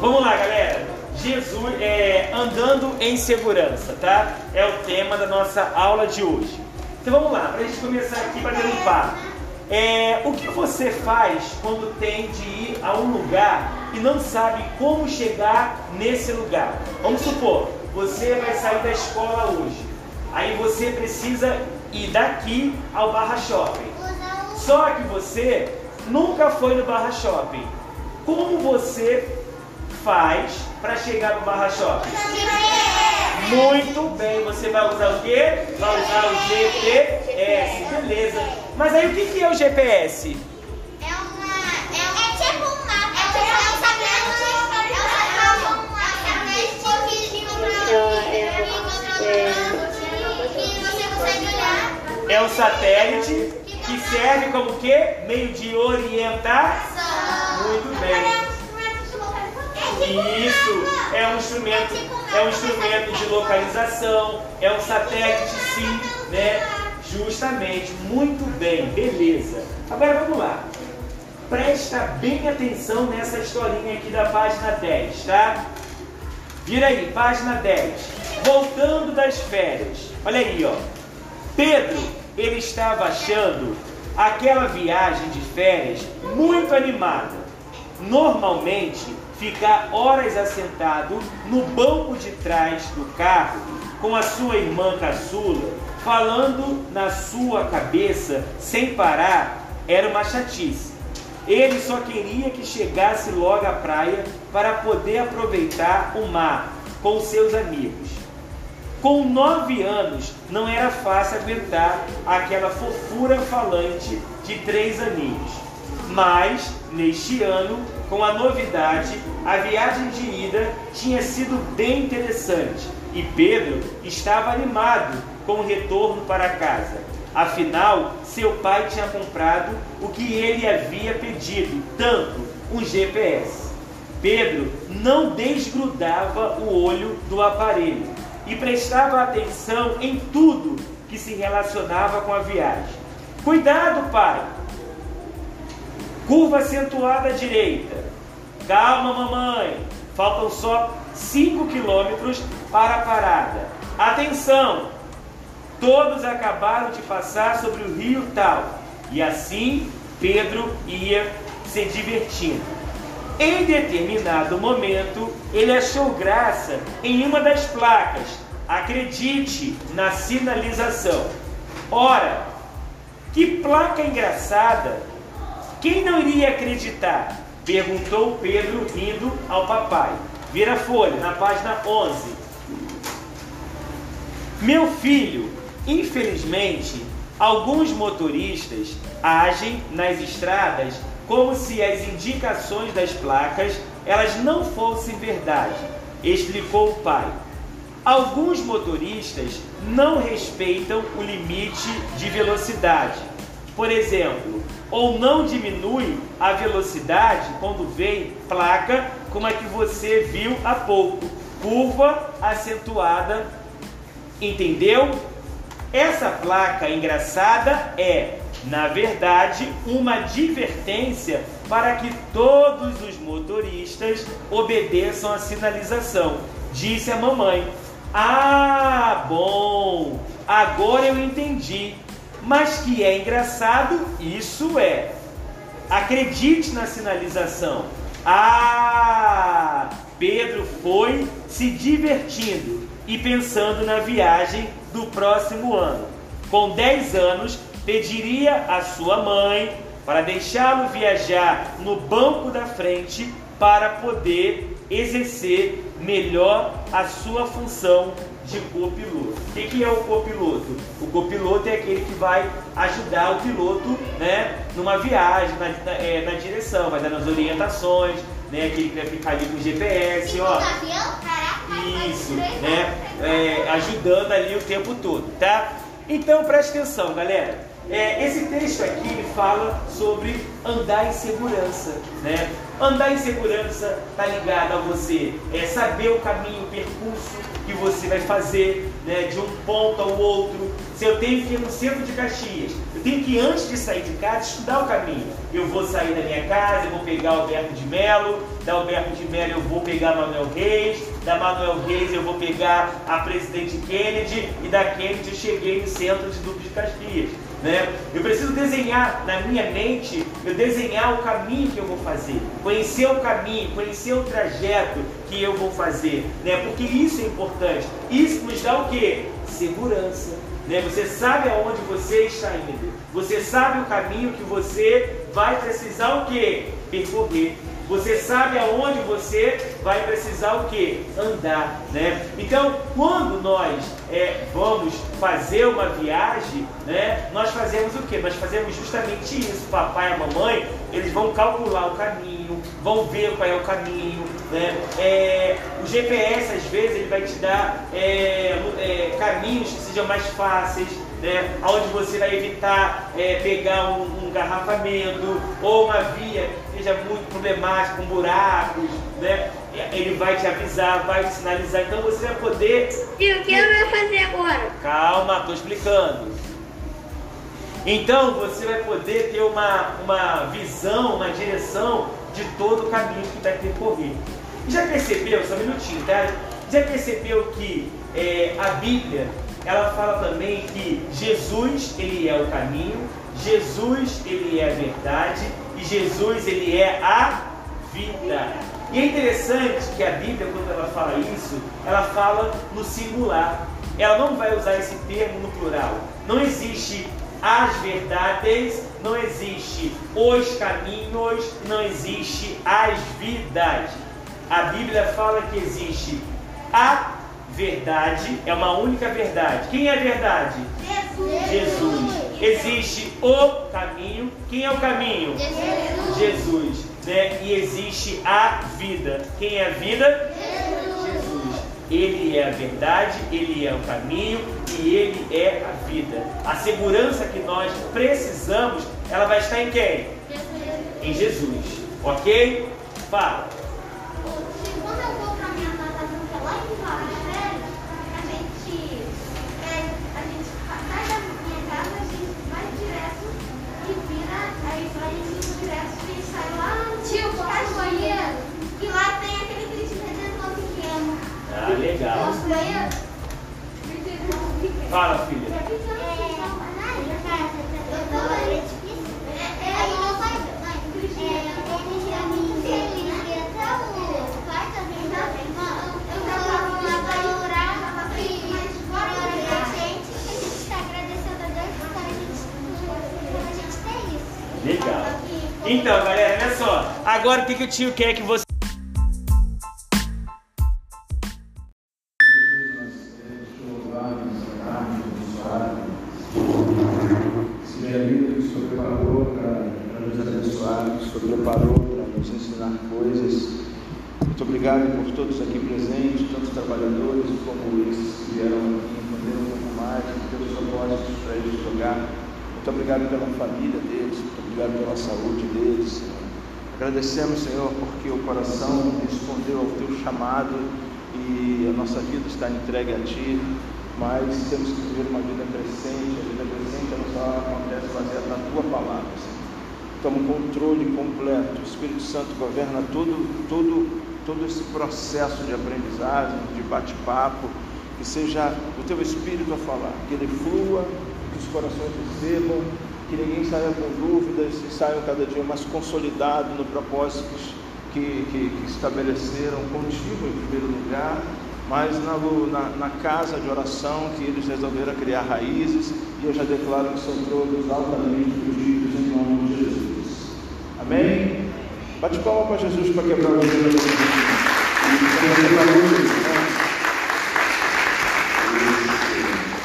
Vamos lá, galera. Jesus é, andando em segurança, tá? É o tema da nossa aula de hoje. Então vamos lá, para a gente começar aqui para limpar. É, o que você faz quando tem de ir a um lugar e não sabe como chegar nesse lugar? Vamos supor, você vai sair da escola hoje. Aí você precisa ir daqui ao Barra Shopping. Só que você nunca foi no Barra Shopping. Como você faz para chegar no Barra Shopping? Muito bem, você vai usar o quê? Vai usar o GPS, beleza. Mas aí o que, que é o GPS? É uma. É, é tipo um mapa. É, é um satélite. É um satélite que que você consegue olhar. É um satélite que serve como o quê? Meio de orientar? Muito bem. Isso é um instrumento, é um instrumento de localização, é um satélite sim, né? Justamente, muito bem, beleza. Agora vamos lá. Presta bem atenção nessa historinha aqui da página 10, tá? Vira aí, página 10. Voltando das férias. Olha aí, ó. Pedro, ele estava achando aquela viagem de férias muito animada. Normalmente, ficar horas assentado no banco de trás do carro com a sua irmã caçula, falando na sua cabeça sem parar, era uma chatice. Ele só queria que chegasse logo à praia para poder aproveitar o mar com seus amigos. Com nove anos, não era fácil aguentar aquela fofura falante de três aninhos. Mas, neste ano, com a novidade, a viagem de ida tinha sido bem interessante e Pedro estava animado com o retorno para casa. Afinal, seu pai tinha comprado o que ele havia pedido, tanto um GPS. Pedro não desgrudava o olho do aparelho e prestava atenção em tudo que se relacionava com a viagem. Cuidado, pai! Curva acentuada à direita. Calma, mamãe. Faltam só 5 quilômetros para a parada. Atenção! Todos acabaram de passar sobre o rio tal. E assim Pedro ia se divertindo. Em determinado momento, ele achou graça em uma das placas. Acredite na sinalização. Ora, que placa engraçada! Quem não iria acreditar? Perguntou Pedro rindo ao papai. Vira a folha, na página 11. Meu filho, infelizmente, alguns motoristas agem nas estradas como se as indicações das placas elas não fossem verdade, explicou o pai. Alguns motoristas não respeitam o limite de velocidade. Por exemplo, ou não diminui a velocidade quando vem placa como a que você viu há pouco, curva acentuada, entendeu? Essa placa engraçada é, na verdade, uma advertência para que todos os motoristas obedeçam a sinalização, disse a mamãe. Ah, bom, agora eu entendi. Mas que é engraçado, isso é. Acredite na sinalização. Ah, Pedro foi se divertindo e pensando na viagem do próximo ano. Com 10 anos, pediria à sua mãe para deixá-lo viajar no banco da frente para poder exercer melhor a sua função de copiloto. O que, é o copiloto? O copiloto é aquele que vai ajudar o piloto né, numa viagem, na, na, é, na direção, vai dar as orientações, né, aquele que vai ficar ali com o GPS, ó. Isso, né? É, ajudando ali o tempo todo, tá? Então preste atenção, galera. É, esse texto aqui ele fala sobre andar em segurança, né? Andar em segurança está ligado a você é saber o caminho, o percurso que você vai fazer, né? De um ponto ao outro, Se eu tenho que ir no centro de Caxias, eu tenho que, antes de sair de casa, estudar o caminho. Eu vou sair da minha casa, eu vou pegar Alberto de Melo, da Alberto de Melo eu vou pegar Manuel Reis, da Manuel Reis eu vou pegar a Presidente Kennedy, e da Kennedy eu cheguei no centro de Duque de Caxias. Né? Eu preciso desenhar na minha mente, eu desenhar o caminho que eu vou fazer, conhecer o caminho, conhecer o trajeto que eu vou fazer, né? Porque isso é importante. Isso nos dá o que? Segurança. Né? Você sabe aonde você está indo. Você sabe o caminho que você vai precisar o que? Percorrer. Você sabe aonde você vai precisar o que? Andar, né? Então, quando nós é, vamos fazer uma viagem, né? Nós fazemos o que? Nós fazemos justamente isso. Papai e a mamãe, eles vão calcular o caminho, vão ver qual é o caminho, né? É, o GPS às vezes ele vai te dar é, é caminhos que sejam mais fáceis né, onde você vai evitar é, pegar um, um garrafamento ou uma via que seja muito problemática, com buracos, né? Ele vai te avisar, vai te sinalizar, então você vai poder. E o que eu vou fazer agora? Calma, estou explicando. Então você vai poder ter uma, uma visão, uma direção de todo o caminho que vai percorrer. Já percebeu, só um minutinho, tá? Já percebeu que é, a Bíblia ela fala também que Jesus ele é o caminho, Jesus ele é a verdade e Jesus ele é a vida. E é interessante que a Bíblia, quando ela fala isso, ela fala no singular. Ela não vai usar esse termo no plural. Não existe as verdades, não existe os caminhos, não existe as vidas. A Bíblia fala que existe a verdade é uma única verdade. Quem é a verdade? Jesus. Jesus. Existe o caminho. Quem é o caminho? Jesus. Jesus. Né? E existe a vida. Quem é a vida? Jesus. Jesus. Ele é a verdade, ele é o caminho e ele é a vida. A segurança que nós precisamos, ela vai estar em quem? Em Jesus. Ok? Fala. Quando eu vou pra minha natação, que é lá em Valadares, a gente, é, a gente sai da minha casa, a gente vai direto e vira, aí a gente indo direto e sai lá no Tio, banheiro? E lá tem aquele Cristo Redentor pequeno. Ah, legal. Banheiro? Fala, filha. Legal. Então, galera, olha só. Agora o que, que o tio quer que você. Obrigado por todos aqui presentes, tantos trabalhadores como esses que vieram aqui entender um pouco mais, pelos propósitos para eles jogar. Muito obrigado pela família deles, muito obrigado pela saúde deles, Senhor. Agradecemos, Senhor, porque o coração respondeu ao teu chamado e a nossa vida está entregue a Ti, mas temos que viver uma vida crescente, a vida crescente ela só acontece baseada na Tua palavra, Senhor. Toma o controle completo, o Espírito Santo governa todo, todo, todo esse processo de aprendizagem, de bate-papo, que seja o Teu Espírito a falar, que ele flua, que os corações recebam, que ninguém saia com dúvidas e saiam cada dia mais consolidados no propósitos que, que, que estabeleceram contigo em primeiro lugar, mas na, na, na, casa de oração que eles resolveram criar raízes e eu já declaro que são todos altamente protegidos em nome de Jesus. Amém? Bate palma para Jesus para quebrar o gelo.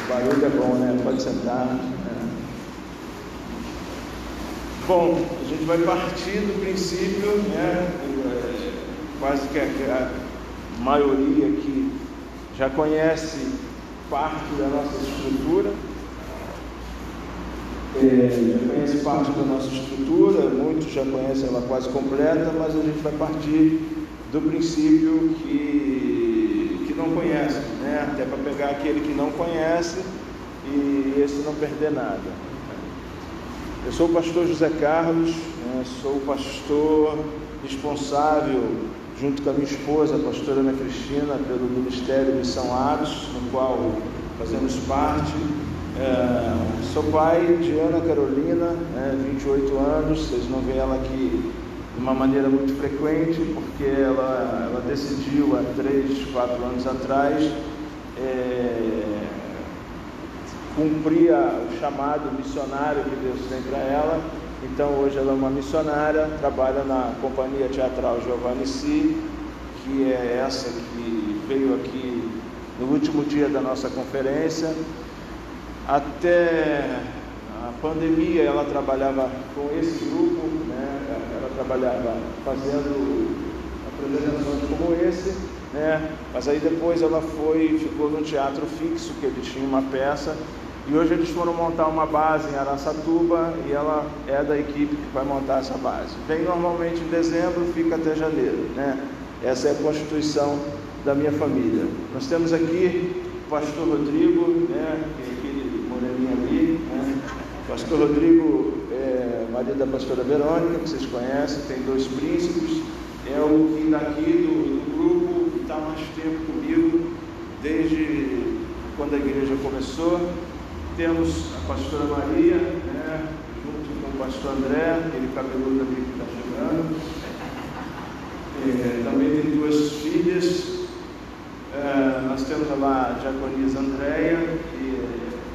Barulho é bom, né? Pode sentar. Bom, a gente vai partir do princípio, né? Quase que a, maioria que já conhece parte da nossa estrutura, é, já conhece parte da nossa estrutura, muitos já conhecem ela quase completa, mas a gente vai partir do princípio que, que não conhece, né? até para pegar aquele que não conhece e esse não perder nada. Eu sou o pastor José Carlos, né, sou o pastor responsável, junto com a minha esposa, a pastora Ana Cristina, pelo Ministério Missão Aros, no qual fazemos parte. É, sou pai de Ana Carolina, né, 28 anos, vocês não veem ela aqui de uma maneira muito frequente, porque ela, ela decidiu há 3, 4 anos atrás é, cumprir o chamado missionário que Deus tem para ela. Então hoje ela é uma missionária, trabalha na Companhia Teatral Giovanni Si, que é essa que veio aqui no último dia da nossa conferência. Até a pandemia ela trabalhava com esse grupo, né? ela trabalhava fazendo apresentações como esse, né? mas aí depois ela foi, ficou no teatro fixo, que ele tinha uma peça, e hoje eles foram montar uma base em Araçatuba e ela é da equipe que vai montar essa base. Vem normalmente em dezembro, fica até janeiro. Né? Essa é a constituição da minha família. Nós temos aqui o pastor Rodrigo, né? que é aquele moreninho ali. Né? Pastor Rodrigo é marido da pastora Verônica, que vocês conhecem, tem dois príncipes. É o que daqui do, do grupo está mais tempo comigo, desde quando a igreja começou. Temos a pastora Maria, né, junto com o pastor André, aquele cabeludo ali que está chegando. É, também tem duas filhas. É, nós temos lá a diaconisa Andréia, que,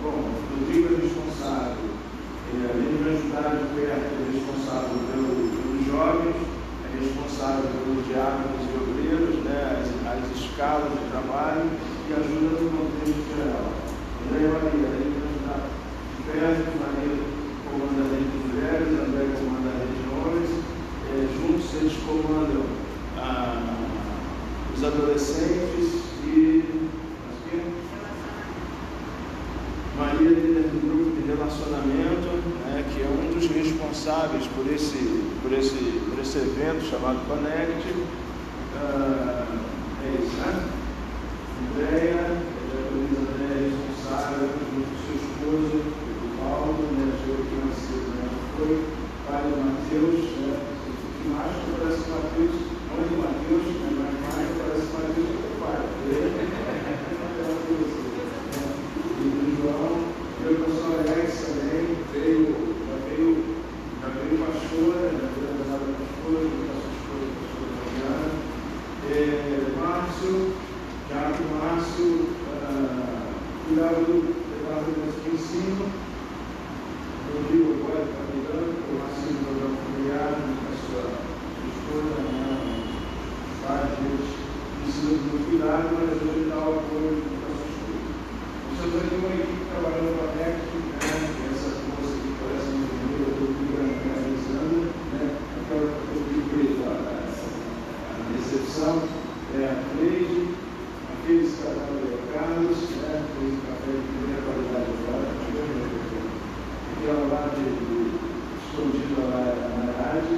bom, o Rodrigo é responsável, é, além de me ajudar de perto, é responsável pelo, pelos jovens, é responsável pelos diáconos e obreiros, né, as, as escalas de trabalho e ajuda no contexto geral. Andréia Maria, Maria comanda a rede de mulheres, André comanda a rede de homens, é, juntos eles comandam ah, os adolescentes e Maria líder do grupo de relacionamento, né, que é um dos responsáveis por esse, por esse, por esse evento chamado Connect. Ah, é isso, né? Andréia, a Luísa é responsável junto com seu esposo Paulo, né, que nasceu, né, foi de Mateus, né, que mais parece Mateus, mãe de Mateus, né, mas mais parece Mateus que o pai. e do João, meu pastor Alex também veio, já veio, já veio pastora, já veio casada pastora, veio com a sua esposa, pastora Fabiana. Márcio, Tiago Márcio, uh, cuidava do departamento de ensino, Rodrigo agora está mudando, o Marcinho do programa familiar, a sua esposa, né, pais deles, precisam do cuidado, mas hoje dá o apoio para sua esposa. Você tem uma equipe trabalhando com a TEC, né, essa moça que parece muito bonita, eu estou organizando, né, aquela que eu fez a, a recepção, é a Cleide, aqueles casal de Carlos, né, fez o café de primeira qualidade agora, aquela lá de, de escondida lá na rádio.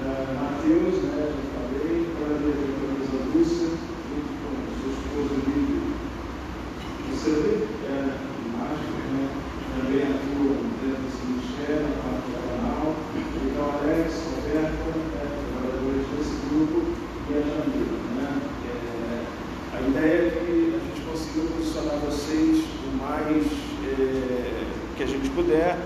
Uh, Mateus, né, já falei, Cláudia Teresa Lúcia, junto com o seu esposo Lídio. Você vê? É, mágico, né? Também atua dentro desse ministério, na parte do canal. Então, Alex, Roberto, né, trabalhadores desse grupo, e a Jamila. Né? É, a ideia é que a gente consiga posicionar vocês o mais. É, que a gente puder,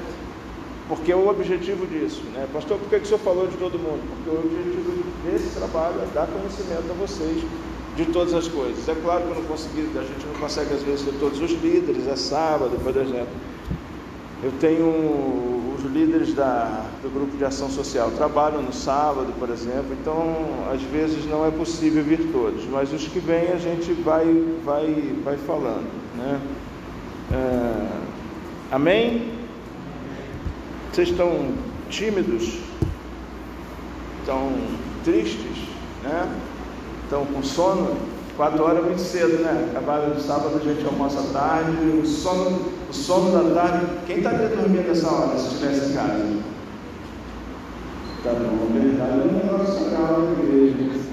porque é o objetivo disso. Né? Pastor, por que, que o senhor falou de todo mundo? Porque o objetivo desse trabalho é dar conhecimento a vocês de todas as coisas. É claro que eu não consegui, a gente não consegue às vezes ter todos os líderes, é sábado, por exemplo. Eu tenho os líderes da, do grupo de ação social, trabalham no sábado, por exemplo, então às vezes não é possível vir todos, mas os que vêm a gente vai, vai, vai falando. Né? É, Amém? Vocês estão tímidos? Estão tristes? Né? Estão com sono? Quatro horas é muito cedo, né? Acabaram de sábado, a gente almoça à tarde. O sono, o sono da tarde. Quem está estaria dormindo nessa hora se estivesse em casa? Tá bom, verdade. É nossa calma, igreja.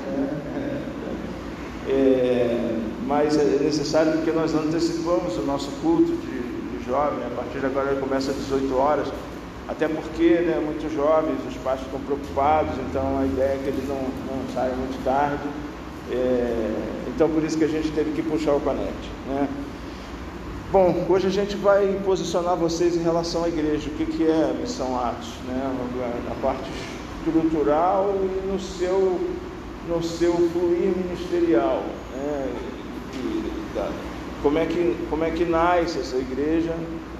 É, mas é necessário porque nós antecipamos o nosso culto de de jovem, a partir de agora ele começa às 18 horas, até porque né, muitos jovens, os pais ficam preocupados, então a ideia é que eles não, não saiam muito tarde. É, então por isso que a gente teve que puxar o panete. Né? Bom, hoje a gente vai posicionar vocês em relação à igreja, o que, que é a missão Atos, né? na parte estrutural e no seu, no seu fluir ministerial. Né? como, é que, como é que nasce essa igreja,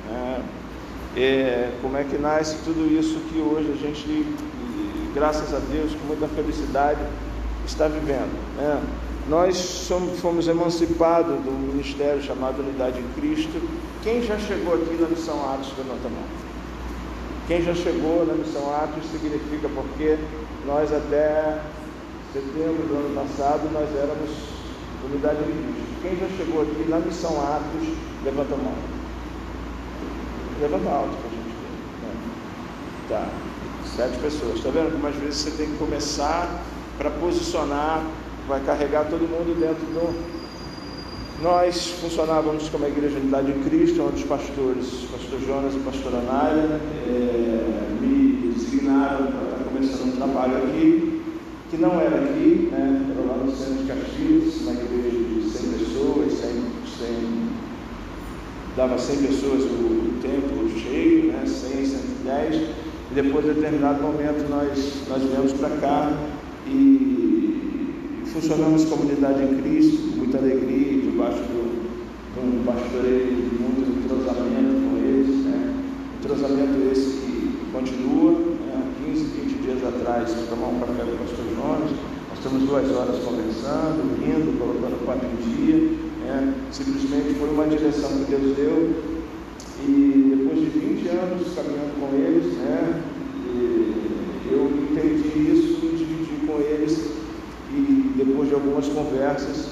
né? É, como é que nasce tudo isso que hoje a gente, graças a Deus, com muita felicidade, está vivendo. Né? Nós somos, fomos emancipados do ministério chamado Unidade em Cristo. Quem já chegou aqui na missão Atos, levanta a mão. Quem já chegou na missão Atos significa porque nós até setembro do ano passado nós éramos Unidade em Cristo. Quem já chegou aqui na missão Atos, levanta a mão. Levanta alto para a gente ver. Tá. Sete pessoas. Está vendo como às vezes você tem que começar para posicionar vai carregar todo mundo dentro do. Nós funcionávamos como a Igreja Unidade em Cristo, onde os pastores, pastor Jonas e o pastor Anália, é, me designaram para estar começando um trabalho aqui, que não era aqui, né, era lá no centro de Caxias, na igreja de 100 pessoas, 100, 100 dava 100 pessoas o templo cheio, né, 100, 110, e depois, em determinado momento, nós, nós viemos para cá e funcionamos comunidade em Cristo, com muita alegria, debaixo do, um pastoreio de muito entrosamento com eles, né? entrosamento esse que continua, né? 15, 20 dias atrás, tomar um café com o pastor Jones, nós estamos duas horas conversando, rindo, colocando o papo em dia, né? simplesmente foi uma direção que Deus deu, e depois de 20 anos caminhando com eles, né? eu entendi isso e dividi com eles e depois de algumas conversas,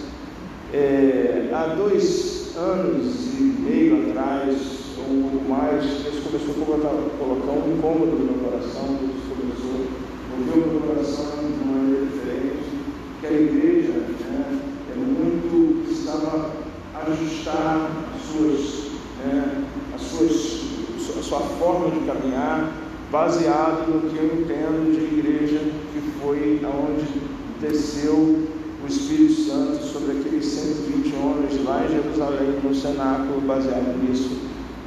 é, há dois anos e meio atrás, ou um pouco mais, Deus começou a colocar, colocar um incômodo no meu coração, Deus começou a mover o meu coração de uma maneira diferente, que a igreja né, é muito, precisava ajustar as suas, né, as suas, a sua forma de caminhar, baseado no que eu entendo de igreja, que foi aonde desceu o Espírito Santo sobre aqueles 120 homens lá em Jerusalém, no cenáculo, baseado nisso.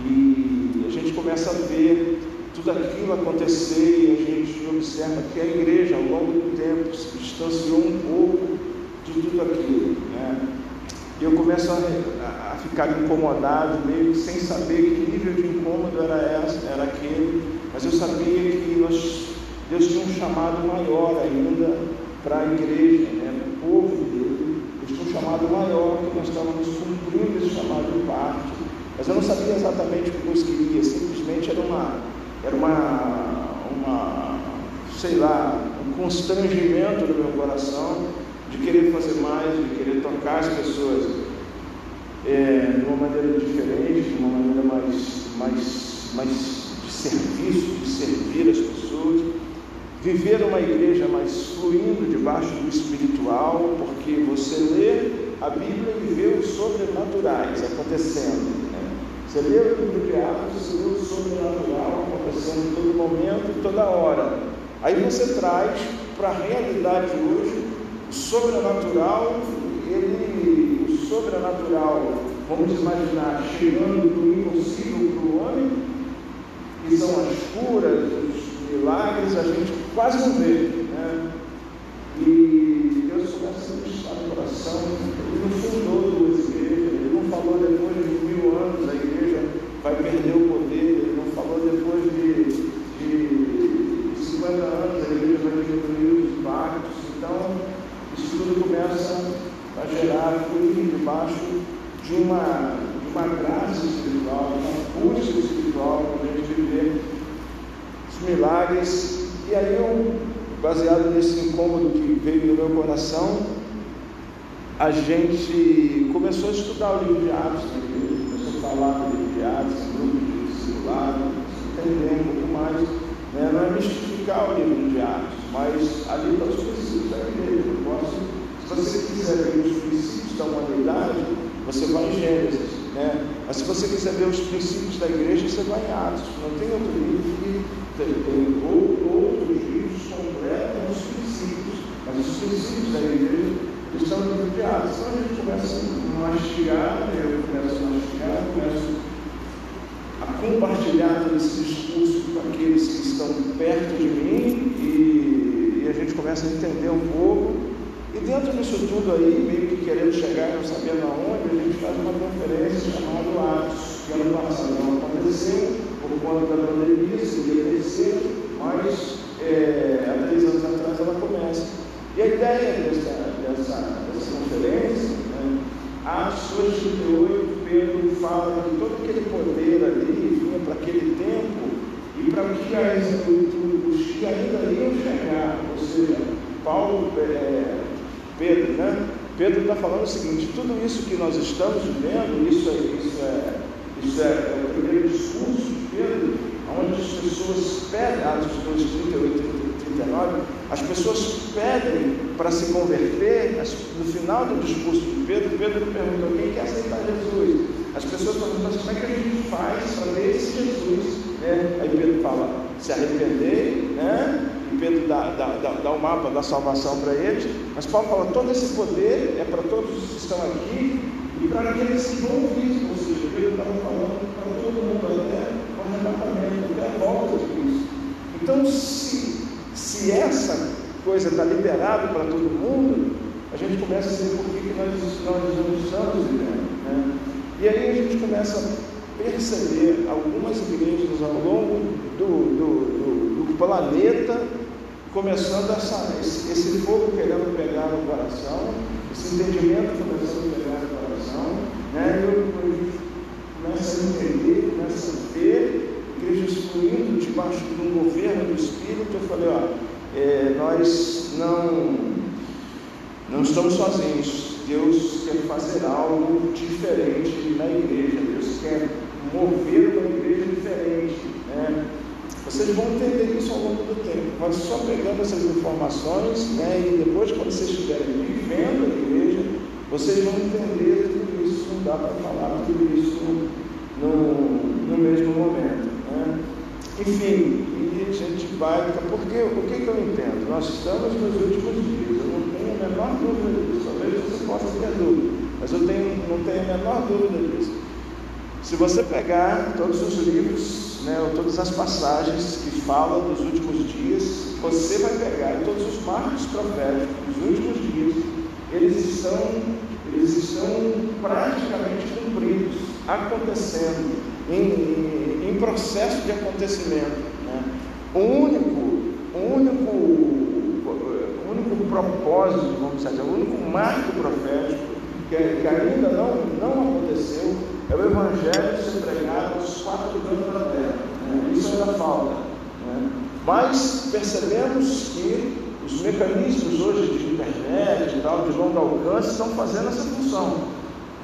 E a gente começa a ver tudo aquilo acontecer e a gente observa que a igreja, ao longo do tempo, se distanciou um pouco de tudo aquilo. Né? E eu começo a, a, ficar incomodado, meio que sem saber que nível de incômodo era, essa, era aquele, mas eu sabia que Deus tinha um chamado maior ainda para a igreja, né, para o povo dele. Eles tinham um chamado maior, que nós estávamos cumprindo esse chamado de parte. Mas eu não sabia exatamente o que Deus queria, simplesmente era uma, era uma, uma sei lá, um constrangimento no meu coração de querer fazer mais, de querer tocar as pessoas é, de uma maneira diferente, de uma maneira mais, mais, mais serviço, de servir as pessoas viver uma igreja mais fluindo debaixo do espiritual, porque você lê a Bíblia e vê os sobrenaturais acontecendo. Né? Você lê o livro de Atos, você vê o sobrenatural acontecendo todo momento, toda hora. Aí você traz para a realidade de hoje o sobrenatural, ele, o sobrenatural, vamos imaginar, chegando do impossível para o homem, que são as curas, os milagres, a gente quase não vê. Né? E Deus começa a ministrar no coração. Ele não fundou duas igrejas, ele não falou depois de mil anos a igreja vai perder o poder, ele não falou depois de, de 50 anos a igreja vai diminuir os impactos. Então, isso tudo começa a gerar fluir debaixo de uma, de uma graça espiritual, de uma busca espiritual, para a gente viver os milagres e aí eu, baseado nesse incômodo que veio no meu coração, a gente começou a estudar o livro de Atos, né? começou a falar do livro de Atos, grupo de discipulado, entender um pouco mais. Né? Não é mistificar o livro de Atos, mas ali está os princípios da igreja. Eu posso, se você quiser ver os princípios da humanidade, você vai em Gênesis. Né? Mas se você quiser ver os princípios da igreja, você vai em Atos. Não tem outro livro que tem, tem outros livros completam os princípios, mas os princípios da igreja estão de Atos. Então a gente começa a mastigar, eu começo a mastigar, começo a compartilhar todo esse discurso com aqueles que estão perto de mim e, e a gente começa a entender um pouco e dentro disso tudo aí, meio que querendo chegar não sabendo aonde, a gente faz uma conferência chamada Atos, que ano passado não aconteceu, por conta da pandemia, seria terceiro, mas é, há três anos atrás ela começa. E a ideia dessa, dessa, dessa conferência, né, 38, Pedro fala que todo aquele poder ali vinha para aquele tempo e para que, os que ainda iam chegar, ou seja, Paulo é, Pedro, né? Pedro está falando o seguinte: tudo isso que nós estamos vivendo, isso é, isso é, isso é, é o primeiro discurso de Pedro, onde as pessoas pedem, Atos 2, 38 e 39, as pessoas pedem para se converter, no final do discurso de Pedro, Pedro perguntou: quem quer aceitar Jesus? As pessoas perguntam: como é que a gente faz para ver esse Jesus? Né? Aí Pedro fala: se arrepender, né? Pedro dá, dá, dá, dá o mapa da salvação para eles, mas Paulo fala: todo esse poder é para todos que estão aqui e para aqueles que vão vir, ou seja, Pedro estava falando para todo mundo até o arrebatamento, até a volta de Cristo. Então, se, se essa coisa está liberada para todo mundo, a gente começa a ver por que nós, nós estamos vivendo. Né? E aí a gente começa a perceber algumas igrejas ao longo do, do, do, do planeta começando essa, esse, esse fogo querendo pegar no coração, esse entendimento começando a pegar no coração, né? eu, eu começo a entender, começo a ver igrejas fluindo debaixo de um governo do Espírito. Eu falei, ó, é, nós não, não estamos sozinhos. Deus quer fazer algo diferente na igreja. Deus quer mover uma igreja diferente. Né? Vocês vão entender isso ao longo do tempo, mas só pegando essas informações, né, e depois, quando vocês estiverem vivendo a igreja, vocês vão entender tudo isso. Não dá para falar tudo isso no, no mesmo momento. Né? Enfim, e a gente vai. Porque o que, que eu entendo? Nós estamos nos últimos dias, eu não tenho a menor dúvida disso, talvez você possa ter dúvida, mas eu tenho, não tenho a menor dúvida disso. Se você pegar todos os livros né, todas as passagens que falam dos últimos dias, você vai pegar todos os marcos proféticos dos últimos dias, eles estão, eles estão praticamente cumpridos, acontecendo, em, em, processo de acontecimento. Né? O único, único, único propósito, vamos dizer, o único marco profético que, que ainda não, não aconteceu é o Evangelho ser pregado aos quatro cantos da terra. Né? Isso ainda falta. Né? Mas percebemos que os mecanismos hoje de internet e tal, de longo alcance, estão fazendo essa função.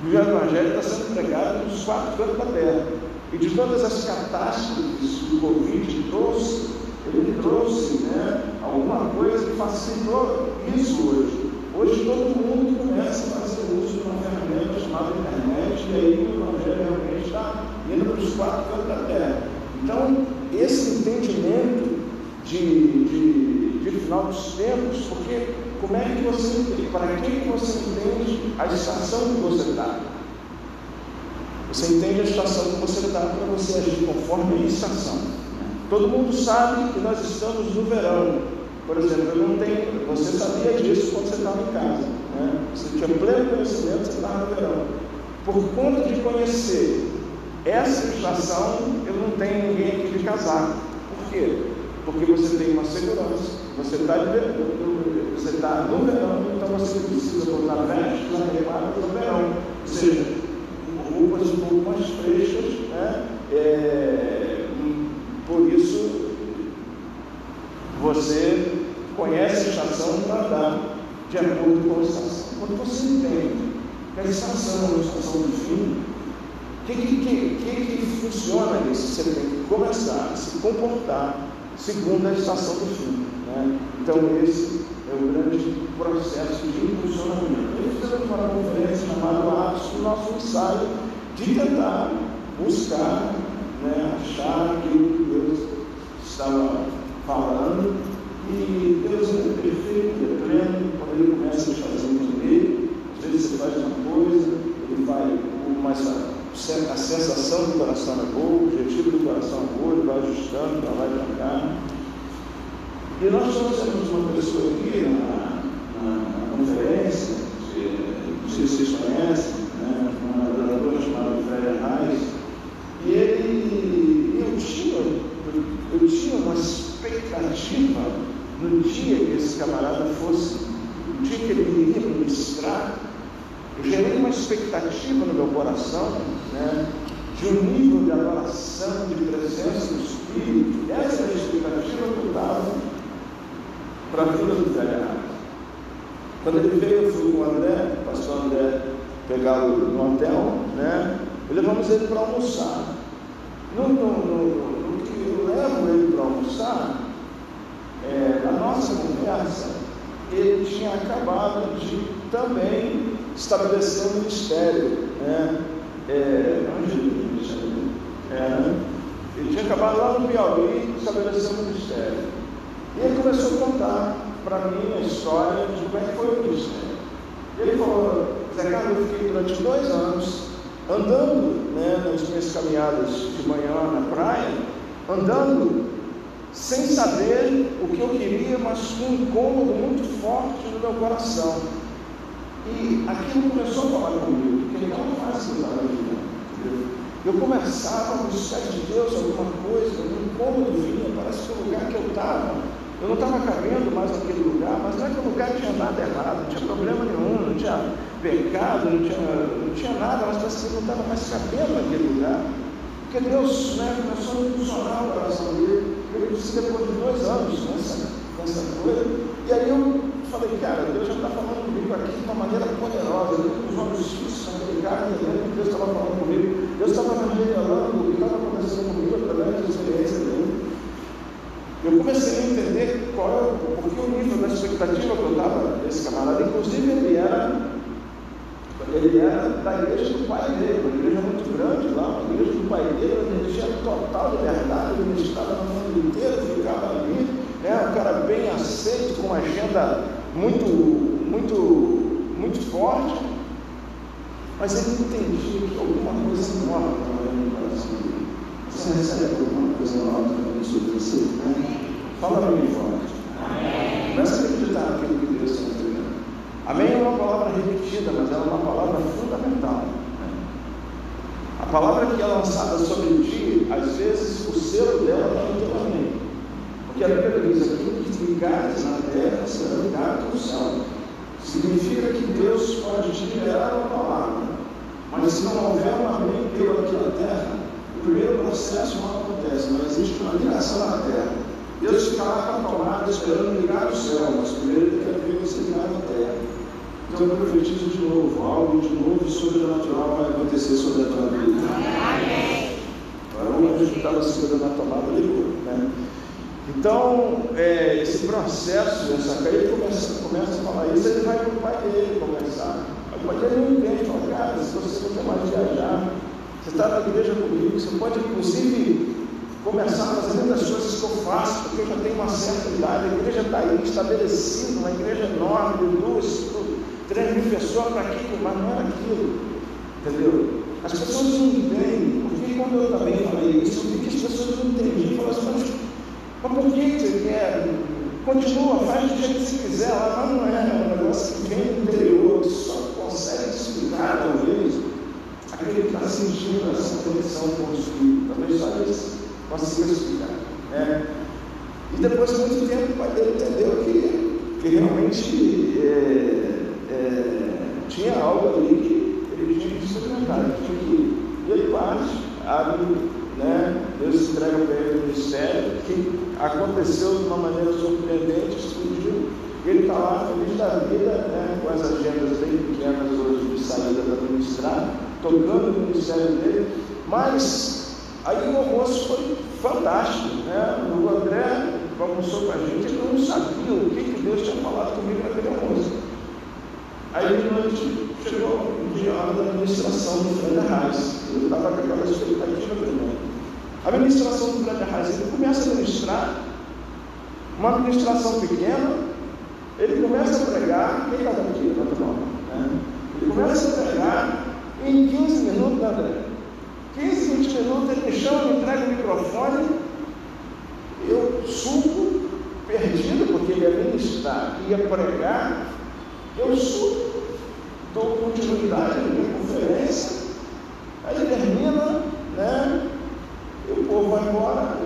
O Evangelho está sendo pregado nos quatro cantos da terra. E de todas as catástrofes que o Covid trouxe, ele trouxe né, alguma coisa que facilitou isso hoje. Hoje todo mundo começa a fazer uso de uma ferramenta chamada internet, e aí o Evangelho realmente está indo para os quatro cantos da terra. Então, esse entendimento de, de, de final dos tempos, porque como é que você? Para que você entende a estação que você está? Você entende a estação que você está para você agir conforme a estação. Todo mundo sabe que nós estamos no verão. Por exemplo, eu não tenho, você sabia disso quando você estava em casa. Né? Você tinha pleno conhecimento, você estava no verão. Por conta de conhecer essa estação, eu não tenho ninguém aqui de casar. Por quê? Porque você tem uma segurança. Você está você tá no verão, então você precisa botar vestes adequadas no verão. Ou seja, roupas um pouco mais frescas. Né? É, por isso, você conhece a estação para andar de acordo com a estação. Quando você entende que a estação é uma estação do fim, o que, que, que, que, funciona isso? Você tem que começar a se comportar segundo a estação do fim. Né? Então, esse é o grande processo de impulsionamento. Gente temos uma conferência chamada Atos, o nosso ensaio, de tentar buscar, né, achar aquilo que Deus estava falando. E Deus é perfeito, é pleno, quando Ele começa a fazer entender, às vezes você faz uma coisa, Ele vai, mas a sensação do coração é boa, o objetivo do coração é bom, Ele vai ajustando para lá e para cá. E nós trouxemos uma pessoa aqui na, na, conferência, não sei se vocês conhecem, chamada Frédéric Reis, e ele, eu tinha, eu tinha uma expectativa no dia que esse camarada fosse, no dia que ele iria ministrar, eu gerei uma expectativa no meu coração, né, de um nível de adoração, de presença do Espírito, essa a expectativa que eu dava para a Vila do Velho Quando ele veio, eu fui com o André, o pastor André pegá-lo no hotel, né? Levamos ele para almoçar. No, no, no, no, que eu levo ele para almoçar, é, na nossa conversa, ele tinha acabado de também estabelecer um ministério. Né? É, é, ele tinha acabado lá no Piauí estabelecer um ministério. E ele começou a contar para mim a história de como é que foi o ministério. Ele falou, Zé Carlos, eu fiquei durante dois anos andando né, nas minhas caminhadas de manhã na praia, andando sem saber o que eu queria, mas com um incômodo muito forte no meu coração. E aquilo começou a falar comigo, porque não é fácil estar na vida. Eu começava a buscar de Deus alguma coisa, um incômodo vinha, parece que o lugar que eu estava eu não estava cabendo mais naquele lugar, mas não é lugar tinha nada errado, não tinha problema nenhum, não tinha pecado, não tinha, não tinha nada, mas que não estava mais cabendo naquele lugar. Porque Deus né, começou a impulsionar o coração dele. Eu disse depois de dois anos nessa, nessa coisa. E aí eu falei, cara, Deus já está falando comigo aqui de uma maneira poderosa. Eu com os olhos fixos naquele cara, que Deus estava falando comigo. Deus estava me revelando o que estava acontecendo comigo através da experiência dele. Eu comecei a entender qual é o nível da expectativa que eu estava desse camarada, inclusive ele era, ele era da igreja do pai dele, uma igreja muito grande lá, uma igreja do pai dele, ele tinha total liberdade, ele estava no mundo inteiro, ficava ali, né, um cara bem aceito, com uma agenda muito, muito, muito forte, mas ele entendia que alguma coisa nova estava no dele. Você recebe alguma coisa nova? sobre você. Né? Fala para mim forte. Começa a acreditar naquilo que Deus está entregando. Amém é uma palavra repetida, mas ela é uma palavra fundamental. A palavra que é lançada sobre ti, às vezes o selo dela está no teu amém. Porque a Bíblia diz: aquilo que ligares na terra será ligado no céu. Significa que Deus pode te liberar uma palavra, mas se não houver um amém teu aqui na terra, o primeiro processo não acontece, não existe uma ligação na terra. Deus fica lá com a tomada esperando ligar o céu, mas primeiro ele quer ver você ligar na terra. Então eu profetizo de novo, algo de novo sobrenatural vai acontecer sobre a tua vida. Amém. Agora a gente estava segurando a tomada, ligou. Né? Então, é, esse processo, essa ele começa, começa a falar isso, ele vai para o pai dele conversar. O pai dele não entende, fala, cara, se você não quer mais viajar, você está na igreja comigo, você pode inclusive começar a fazer muitas coisas que eu faço, porque eu já tenho uma certa idade, a igreja está aí estabelecida, uma igreja enorme, de duas, três mil pessoas para aquilo, mas não era aquilo. Entendeu? As pessoas não entendem, porque quando eu também falei isso, eu vi que as pessoas não entendiam, falaram assim, mas, mas por que você quer? Continua, faz do jeito que você quiser, mas não é, é um negócio que vem do interior, que só consegue explicar, talvez, aquele que está sentindo essa conexão com o Espírito. Talvez só isso consiga explicar. Né? E depois de muito tempo, o pai dele entendeu que, que realmente é, é, tinha algo ali que ele tinha que experimentar, ele tinha que. E ele parte, abre, né? Deus entrega para ele o ministério, que aconteceu de uma maneira surpreendente, explodiu. Ele está lá feliz da vida, né? com as agendas bem pequenas hoje de saída para ministrar tocando no ministério dele, mas aí o almoço foi fantástico, né? O André almoçou com a gente, ele não sabia o que, que Deus tinha falado comigo naquele almoço. Aí de noite chegou hora da administração do Fred Arraes. Eu estava com aquela expectativa tremenda. A administração do Fred Arraes, ele começa a administrar, uma administração pequena, ele começa a pregar, quem está aqui? Levanta a mão. Né? Ele começa a pregar em 15 minutos, André? 15, 20 minutos, ele me chama, me entrega o microfone, eu subo, perdido, porque ele ia ministrar, ia pregar, eu subo, dou continuidade na minha conferência, aí termina, né? E o povo vai embora,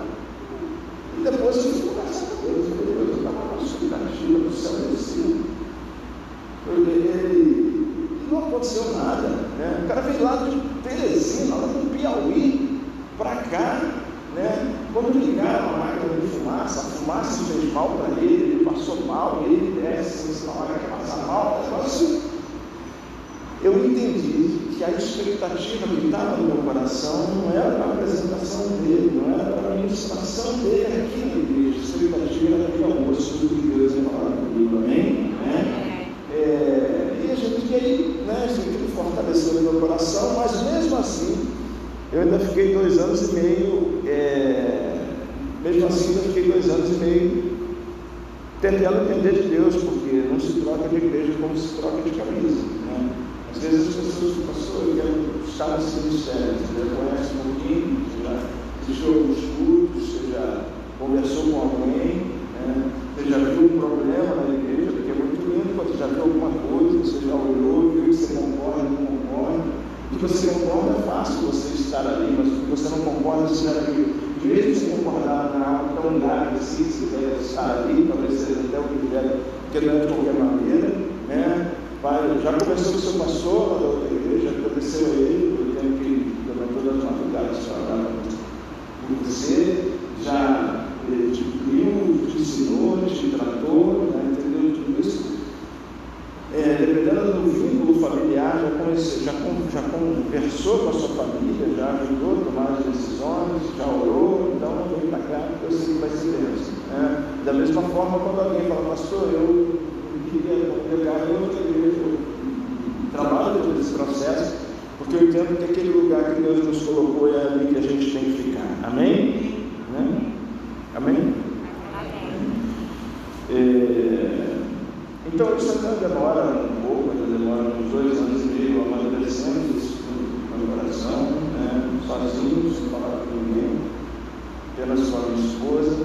e depois eu fico conversando com Deus, eu estava com uma expectativa do céu descido. Ele, não aconteceu nada. Né? O cara veio lá de Teresina, lá do Piauí, para cá. Né? Quando ligaram a máquina de fumaça, a fumaça fez mal para ele, ele passou mal, e ele desce, se na hora que passar mal, negócio. Eu entendi que a expectativa que estava no meu coração não era para a apresentação dele, não era para a ministração dele aqui na igreja. A expectativa era que almoço do Deus ia falar comigo, amém? Né? É, e a gente que aí, né, aquilo fortaleceu no meu coração, mas mesmo assim, fiquei dois anos e meio, é, mesmo assim, eu fiquei dois anos e meio tentando entender de Deus, porque não se troca de igreja como se troca de camisa. Né? Às vezes as pessoas ficam, pastor, eu quero estar nesse ministério, já conhece um pouquinho, já assistiu alguns cultos, você já conversou com alguém, né? você já viu um problema na igreja, porque é muito lindo quando você já viu alguma coisa, você já olhou, viu que você concorda, não concorda. O que você concorda é fácil você estar ali, mas o que Em vez de você concordar em algo tão grave assim, você deve estar ali, talvez seja até o que deve, porque não é de qualquer maneira, né? Pai, já conversou com o seu pastor da outra igreja, aconteceu ele, eu tenho que levantou das madrugadas para por você, já eh, te viu, te ensinou, te tratou, né, entendeu tudo isso? É, dependendo do vínculo familiar, já, conhece, já, já conversou com a sua família, já ajudou a tomar decisões, já orou, então vem para cá, eu sei que vai ser bênção. Né? Da mesma forma, quando alguém fala, pastor, eu queria congregar em outra igreja, eu trabalho todo esse processo, porque eu entendo que aquele lugar que Deus nos colocou é ali que a gente tem que ficar. Amém? Né? Amém? É, então isso ainda demora um pouco, ainda demora uns dois anos e meio amadurecendo isso no meu coração, né? sozinho, sem falar com ninguém, apenas com a minha esposa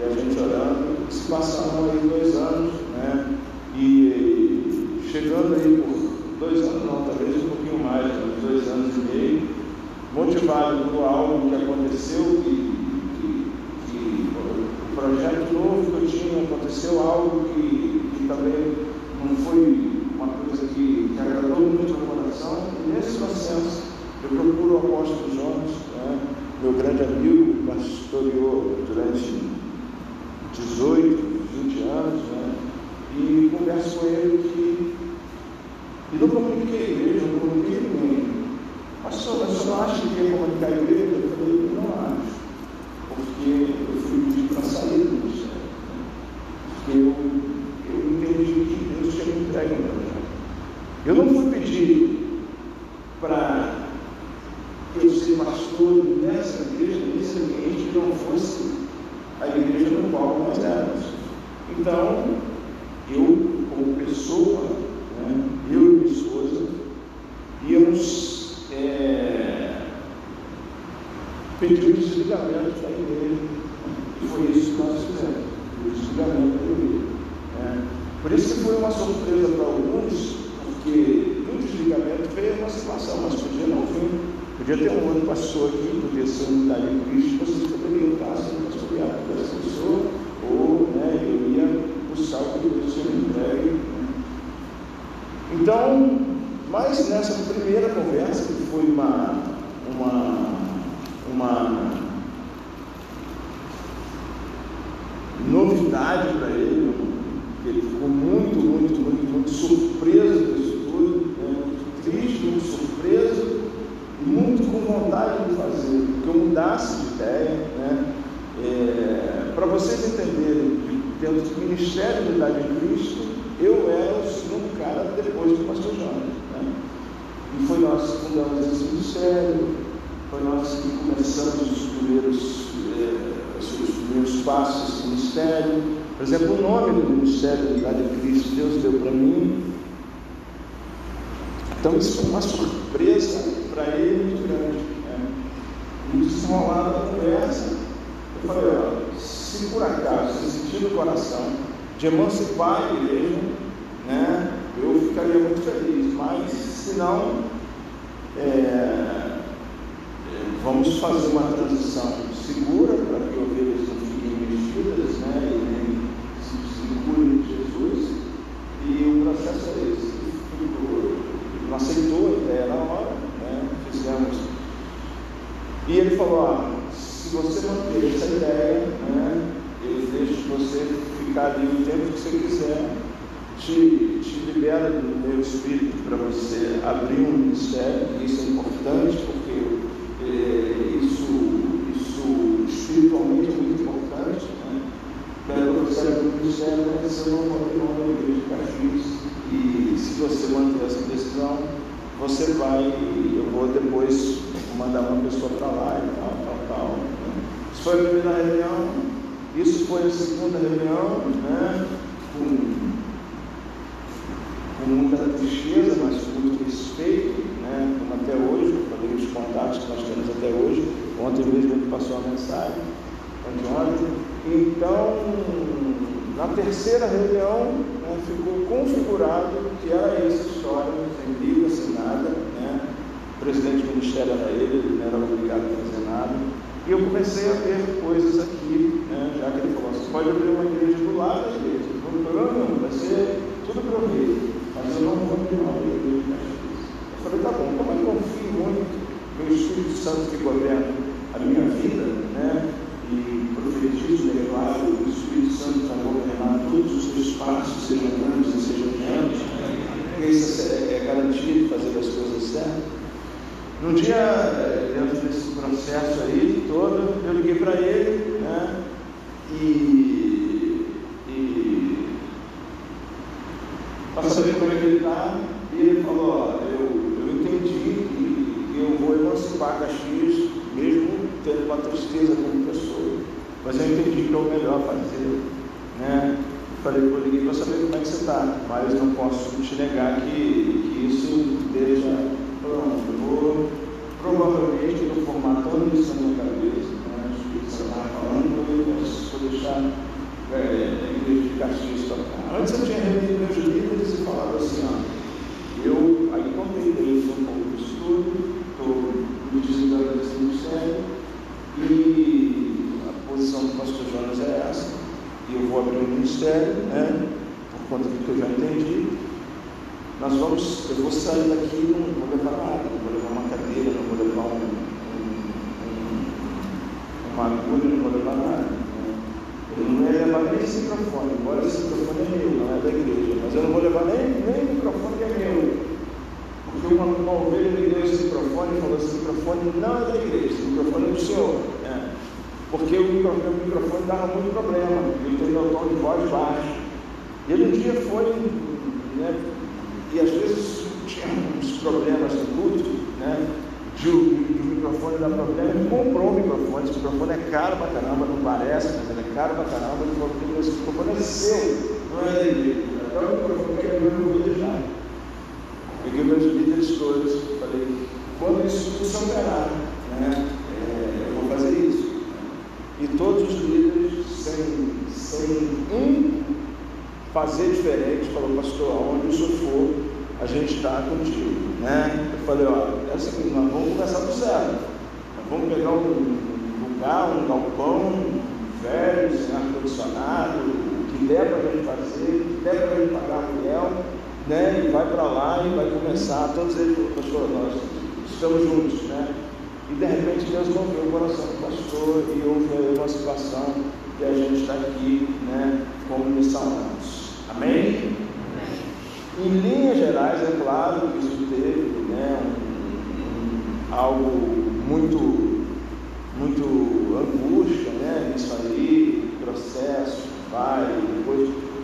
e a gente orando. Se passaram aí dois anos, né? E chegando aí por dois anos, não, talvez um pouquinho mais, uns dois anos e meio, motivado por algo que aconteceu, que, que, que o projeto novo que eu tinha, aconteceu algo que, que também não foi uma coisa que, que agradou muito o meu coração, e nesse processo eu procuro o apóstolo Jonas, né, meu grande amigo, pastoreou durante 18, 20 anos, né, e converso com ele que. E não comuniquei a igreja, não comuniquei ninguém. Pastor, mas você não acha que ia comunicar a igreja? Eu falei, não acho. Porque eu fui pedir para sair do ministério. Porque eu, eu entendi que Deus tinha me entregue no projeto. Eu não fui pedir para eu ser pastor nessa igreja, nesse ambiente que não fosse a igreja no qual nós éramos. Então, eu, como pessoa, né, eu e minha esposa, íamos é, pedir o desligamento da igreja. E foi isso que nós fizemos, o desligamento da igreja. Né. Por isso que foi uma surpresa para alguns, porque no desligamento mas podia não vir. Podia ter um outro pastor aqui, podia ser unidade de Cristo, vocês poderiam estar sendo pastoreados por essa pessoa, ou né, eu ia buscar o que Deus tinha entregue. Então, mas nessa primeira conversa, que foi uma, uma, uma novidade para ele ficou muito, muito, muito, muito surpreso com isso tudo, né? muito triste, muito surpreso, e muito com vontade de fazer, que eu mudasse de ideia, né? É, para dentro do Ministério de Unidade em Cristo, eu era o segundo cara depois do pastor Jonas. Né? E foi nós que fundamos esse ministério, foi nós que começamos os primeiros, eh, os primeiros passos desse ministério. Por exemplo, o nome do Ministério de Unidade em Cristo, Deus deu para mim. Então isso foi uma surpresa para ele muito grande. Né? E desenrolado a conversa, eu falei, se por acaso você sentir no coração de emancipar a igreja, né, eu ficaria muito feliz. Mas se não, é, vamos fazer uma transição segura para que ovelhas não fiquem mexidas né, e nem se desvinculem de Jesus. E o processo é esse. Não aceitou a ideia na hora, né, fizemos. E ele falou, ah, se você manter essa ideia, né, eu deixo você ficar ali o tempo que você quiser, te, te libera do meu espírito para você abrir um ministério, isso é importante, porque é, isso, isso espiritualmente é muito importante. Né? Para você abrir um ministério, você não pode ir na igreja de Caxias, e se você manter essa decisão, você vai, eu vou depois mandar uma pessoa para lá e tal, tal, tal. Isso foi a primeira reunião, isso foi a segunda reunião, né? Com, com muita tristeza, mas com muito respeito, né? Como até hoje, falei os contatos que nós temos até hoje. Ontem mesmo ele passou a mensagem, ontem. Então, na terceira reunião, né, ficou configurado que era essa história, sem livro, sem nada, né? O presidente do ministério era ele, ele não era obrigado a fazer nada. E eu comecei a ver coisas aqui, né, já que ele falou, você pode abrir uma igreja do lado da igreja. Não não, vai ser tudo para rei, mas eu não vou abrir uma igreja de Eu falei, tá bom, como eu confio muito no Espírito Santo que governa a minha vida, né? E profetizo, declaro, o Espírito Santo vai governar todos os seus passos, sejam grandes e sejam pequenos, isso é, é garantia de fazer as coisas certas. Num dia, dentro desse processo aí todo, eu liguei para ele, né? E, e para saber como é que ele está, e ele falou, ó, eu, eu entendi que eu vou emancipar Caxias, mesmo tendo uma tristeza como pessoa. Mas eu entendi que é o melhor fazer. Né? Falei, eu liguei para saber como é que você está, mas não posso te negar que, que isso esteja pronto. Eu vou provavelmente no formato isso na minha cabeça, né? o Espírito Santo estava falando, eu vou deixar é, a igreja de Caxias tocar. Antes eu tinha reunido meus líderes e falado assim, ó, eu aí contei dele um pouco do estudo, estou me desligando desse ministério e a posição do pastor Jonas é essa, e eu vou abrir um ministério, né? Por conta do que eu já entendi. Nós vamos, eu vou sair daqui, não vou levar nada, não vou levar uma cadeira, não vou levar um, um, um, uma agulha, não vou levar nada. Né? Eu não ia levar nem esse microfone, embora esse microfone é meu, não é da igreja, mas eu não vou levar nem, nem o microfone que é meu. Porque uma, uma ovelha me esse microfone e falou: esse microfone não é da igreja, esse microfone é do senhor. É. Porque o microfone, o microfone dava muito problema, ele tem meu tom de voz baixo. E ele um dia foi, né, e às vezes tinha uns problemas no culto, né? De o, microfone dar problema, ele comprou o microfone, esse microfone é caro pra caramba, não parece, mas ele é caro pra caramba, ele falou, esse microfone é seu, não é dele. Agora o microfone que é meu, eu vou deixar. Peguei meus líderes todos, falei, quando isso alterar, né? É, eu vou fazer isso. E todos os líderes, sem, sem um fazer diferente, falou, pastor, aonde o senhor for, a gente está contigo. Né? Eu falei, ó, é o seguinte, nós vamos começar do zero. Nós vamos pegar um lugar, um galpão velho, sem ar-condicionado, que der para a gente fazer, que der para a gente pagar aluguel, né? E vai para lá e vai começar. Todos eles pastor, nós estamos juntos, né? E de repente Deus moveu o coração do pastor e houve a emancipação e a gente está aqui, né, como missionários. Amém? Amém? Em linhas gerais, é claro que isso teve né, um, um, algo muito, muito angústia né, nisso aí, processo, vai,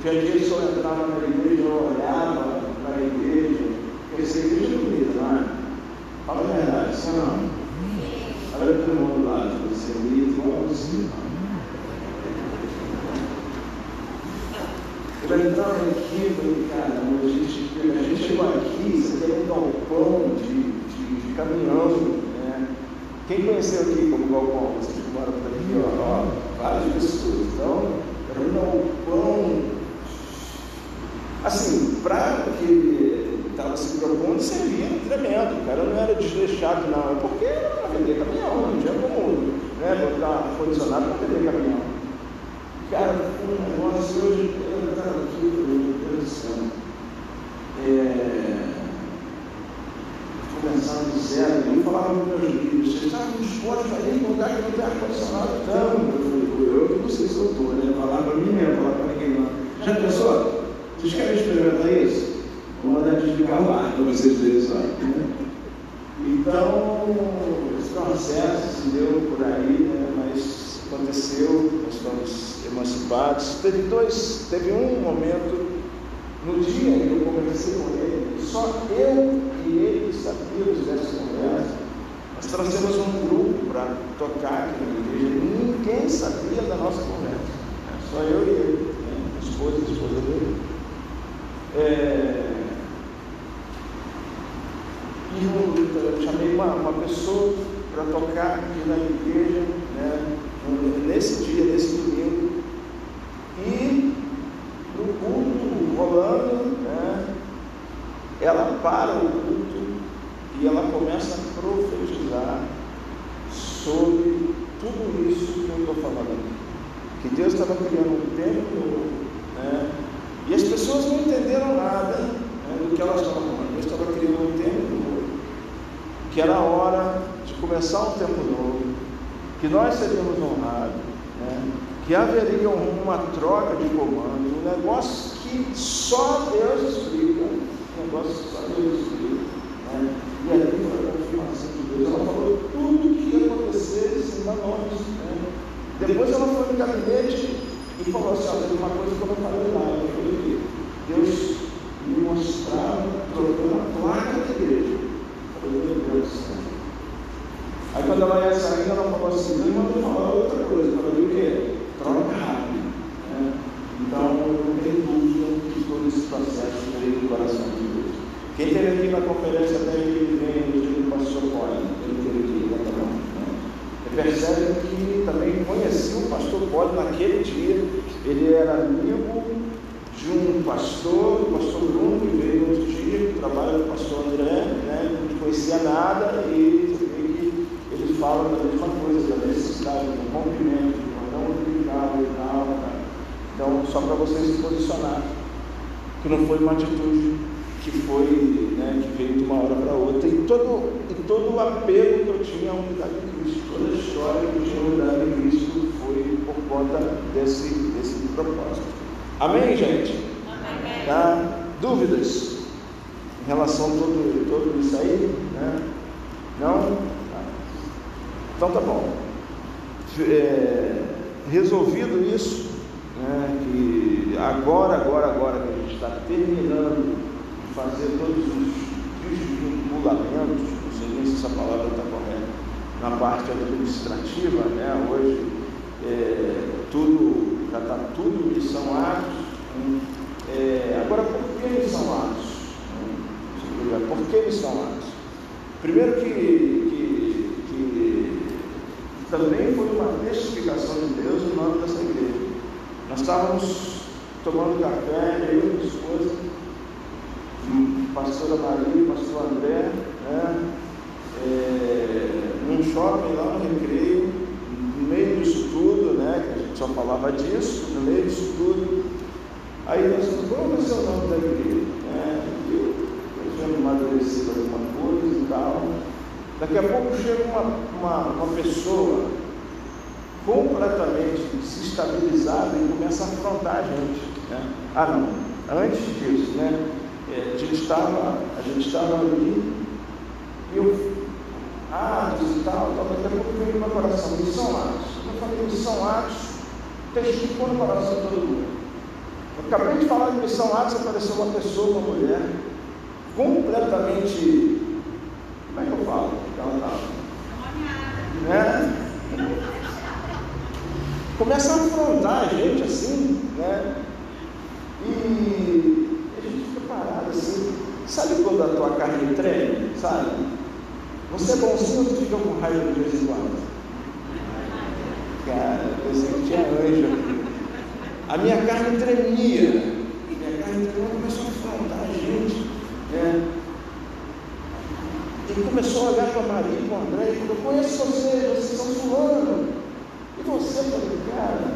tinha dias que eu entrava na igreja, eu olhava para a igreja, porque essa igreja não? Fala a verdade, sim ou não? Olha todo mundo lá, você é igual você. Eu entrava aqui e falei, cara, a gente, a gente chegou aqui, você tem um galpão de, de, de caminhão, né? Quem conheceu aqui como galpão? Vocês que moram por aqui, ó, ó, várias pessoas. Então, era um galpão. Assim, para o que estava se propondo, servia tremendo. O cara não era desleixado, não. É porque era para vender caminhão, não tinha como né, botar condicionado para vender caminhão. Cara, foi um negócio hoje, eu estava aqui, meu Deus do céu. É, começando do zero, eu falava para meus filhos, vocês não pode fazer em lugar que não tem ar-condicionado, então, eu que não sei se eu estou, né? Falar para mim mesmo, falar para ninguém não. Já pensou? Vocês querem experimentar isso? Vou mandar desligar o ar para vocês verem só. Né? Então, esse processo se deu por aí, né? mas aconteceu, nós estamos emancipados. Teve dois, teve um momento no dia que eu conversei com ele, só eu e ele sabíamos dessa conversa. Nós trouxemos um grupo para tocar aqui na igreja, ninguém sabia da nossa conversa, só eu e ele, né? esposa e esposa dele. É... E chamei uma, uma pessoa para tocar aqui na igreja, né? nesse dia, nesse domingo, e no culto rolando, né? ela para o culto e ela começa a profetizar sobre tudo isso que eu estou falando aqui. Que Deus estava criando um tempo novo, né? e as pessoas não entenderam nada né, do que elas estavam falando. Deus estava criando um tempo novo, que era a hora de começar um tempo novo, que nós seríamos honrados, né? que haveria uma troca de comando, um negócio que só Deus explica, um negócio que só Deus explica. Né? E ali foi a confirmação de Deus. Ela falou tudo o que ia acontecer dar nomes. Né? Depois ela foi no gabinete e falou assim, olha, tem uma coisa que eu não falei lá, eu falei que Deus me mostrava trocando a placa da igreja. Eu falei, meu Deus do céu. Aí quando ela ia saindo, ela falou assim, Deus mandou falar outra coisa. Eu falei, o quê? Troca rápido. Né? Então, não tem dúvida que todo esse processo veio do coração de Deus. Quem esteve aqui na conferência até ele vem no dia do pastor Poli, ele teve tá bom? Né? Percebe que também conhecia o pastor Poli naquele dia, ele era amigo de um pastor, o pastor Bruno, que veio outro dia, que trabalha com o pastor André, né? não conhecia nada e que ele fala da mesma coisa, da necessidade do rompimento, do cordão umbilical e tal. Então, só para vocês se posicionarem, que não foi uma atitude que foi, né, que veio de uma hora para outra, e todo, e todo o apego que eu tinha à unidade de Cristo, toda a história que eu tinha à unidade de Cristo foi por conta desse, desse propósito. Amém, gente? Amém. Tá? Dúvidas em relação a todo, todo isso aí? Né? Não? Tá. Então tá bom. É, resolvido isso, né, que agora, agora, agora que a gente está terminando fazer todos os desvinculamentos, não sei nem se essa palavra está correta, na parte administrativa, né, hoje é, tudo, já está tudo que são atos. É, agora, por que eles são atos? Né, por que eles são atos? Primeiro que, que, que também foi uma testificação de Deus no nome dessa igreja. Nós estávamos tomando café, e minha esposa, pastora Maria, pastor André, né, é, num shopping lá no Recreio, no meio disso tudo, né, que a gente só falava disso, no meio disso tudo, aí nós falamos, qual vai ser o nome da igreja? Né, eu, eu amadurecido alguma coisa e tal. Daqui a pouco chega uma, uma, uma pessoa completamente desestabilizada e começa a afrontar a gente. Né? Ah não, antes disso, né? É, a gente estava, a gente estava ali e eu, atos e tal, tal, daqui a pouco veio no meu coração, missão atos. Eu falei, missão atos, testificou no coração de todo mundo. Eu acabei de falar de missão Atos, apareceu uma pessoa, uma mulher, completamente. Como é que eu falo? Ela estava. Né? Começa a afrontar a gente assim, né? E a gente fica parado assim. Sabe quando a tua carne treme? Sabe? Você é bonzinho ou fica com raiva de vez em quando? Cara, eu tinha anjo aqui. A minha carne tremia. Minha carne tremia, começou a a gente. Né? Ele começou a olhar para Maria e para o André e falou, conheço vocês, vocês são fulano. E você, falei, cara,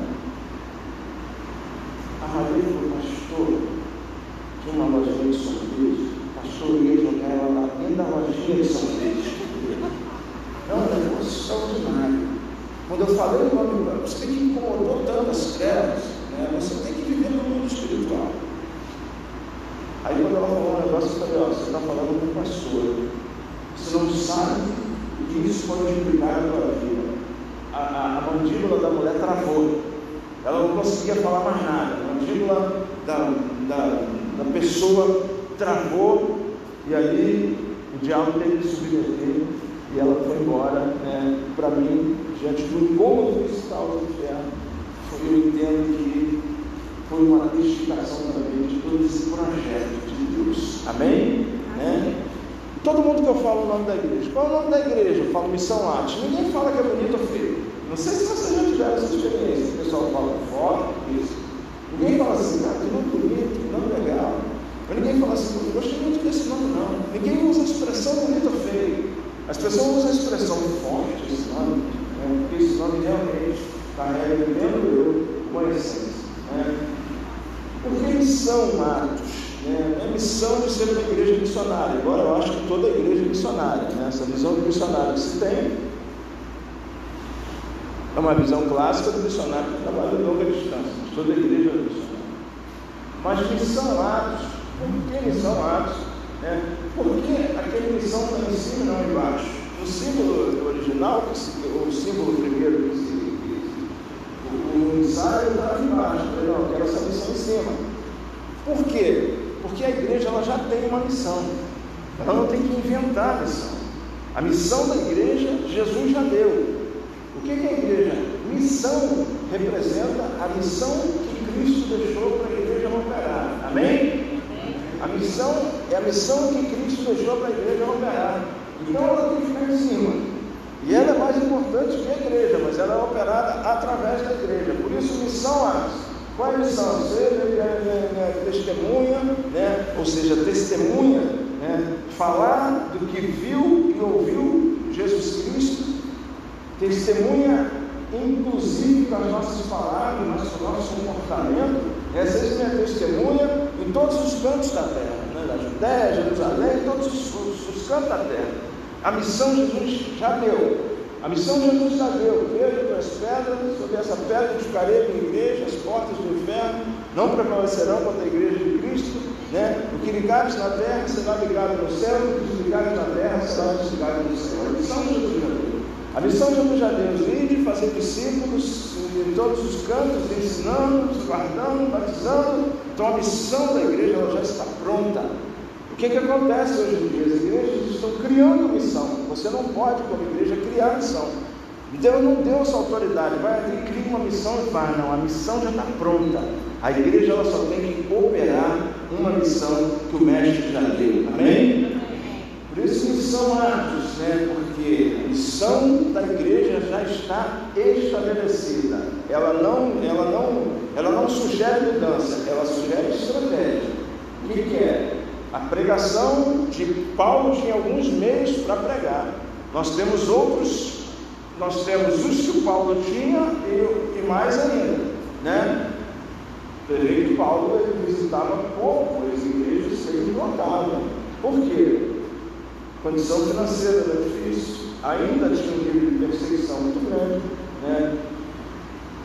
a Maria falou, pastor, tinha uma lojinha de sorvete, pastor ia jogar ela lojinha de sorvete. É um negócio extraordinário. Quando eu falei o nome, você que incomodou tantas trevas, né? você tem que viver no mundo espiritual. Aí quando ela falou um negócio, eu falei, ó, você está falando com pastor. Você não sabe o que isso pode implicar na tua vida. A, a, a, mandíbula da mulher travou. Ela não conseguia falar mais nada. A mandíbula da, da, da pessoa travou e aí diabo teve que submeter e ela foi embora. Né? Para mim, diante do incômodo fiscal do inferno, eu entendo que foi uma testificação também de todo esse projeto de Deus. Amém? Né? Todo mundo que eu falo o nome da igreja, qual é o nome da igreja? Eu falo Missão Arte. Ninguém fala que é bonito ou feio. Não sei se vocês já tiveram essa experiência. O pessoal fala foto, isso. Ninguém fala assim, cara, que nome bonito, que nome legal. Mas ninguém fala assim, eu gostei muito desse nome, não. Ninguém usa a expressão bonito ou feio. As pessoas usam a expressão forte, esse nome, né? porque esse nome realmente carrega dentro eu uma essência. Né? Porque missão, Marcos, né? a missão de ser uma igreja missionária. Agora eu acho que toda igreja é missionária, né? essa visão de missionário que se tem é uma visão clássica do missionário que trabalha longa distância. Toda igreja é missionária. Mas missão Atos, por que missão Atos? Né? Por que aquele missão está em cima e não embaixo? No símbolo original, o símbolo primeiro que se o ensaio estava embaixo. Eu falei, não, eu quero essa missão em cima. Por quê? Porque a igreja ela já tem uma missão. Ela não tem que inventar a missão. A missão da igreja, Jesus já deu. O que é a igreja? Missão representa a missão que Cristo deixou para a igreja operar. Amém? Missão é a missão que Cristo deixou para a igreja operar. Então ela tem que ficar em cima. E ela é mais importante que a igreja, mas ela é operada através da igreja. Por isso, missão Atos. Qual é a missão? Ser é, é, é, testemunha, né? ou seja, testemunha, né? falar do que viu e ouviu Jesus Cristo, testemunha, inclusive com as nossas palavras, com o nosso comportamento, é ser minha testemunha em todos os cantos da terra, né? Judéia, Jerusalém, todos os, os, os cantos da terra. A missão Jesus já deu. A missão de Jesus já deu. Vejo as pedras, sobre essa pedra edificarei a igreja, as portas do inferno não prevalecerão contra a igreja de Cristo. Né? O que ligares na terra será ligado no céu, o que desligares na terra será desligado no céu. A missão de Jesus já deu. A missão de Jesus já deu. Ide, fazer discípulos em todos os cantos, ensinando, guardando, batizando. Então a missão da igreja já está pronta. O que, que acontece hoje em dia? As igrejas estão criando missão. Você não pode, como igreja, criar missão. Deus não deu essa autoridade. Vai ali, cria uma missão e faz. Não, a missão já está pronta. A igreja ela só tem que operar uma missão que o mestre já deu. Amém? Por isso missão Atos, né? Porque a missão da igreja já está estabelecida. Ela não, ela não, ela não sugere mudança, ela sugere estratégia. O que, que é? A pregação de Paulo tinha alguns meios para pregar. Nós temos outros, nós temos os que Paulo tinha e, e mais ainda, né? Que Paulo ele visitava pouco as igrejas sempre lotavam. Por quê? Condição financeira era difícil, ainda tinha um nível de perseguição muito grande, né?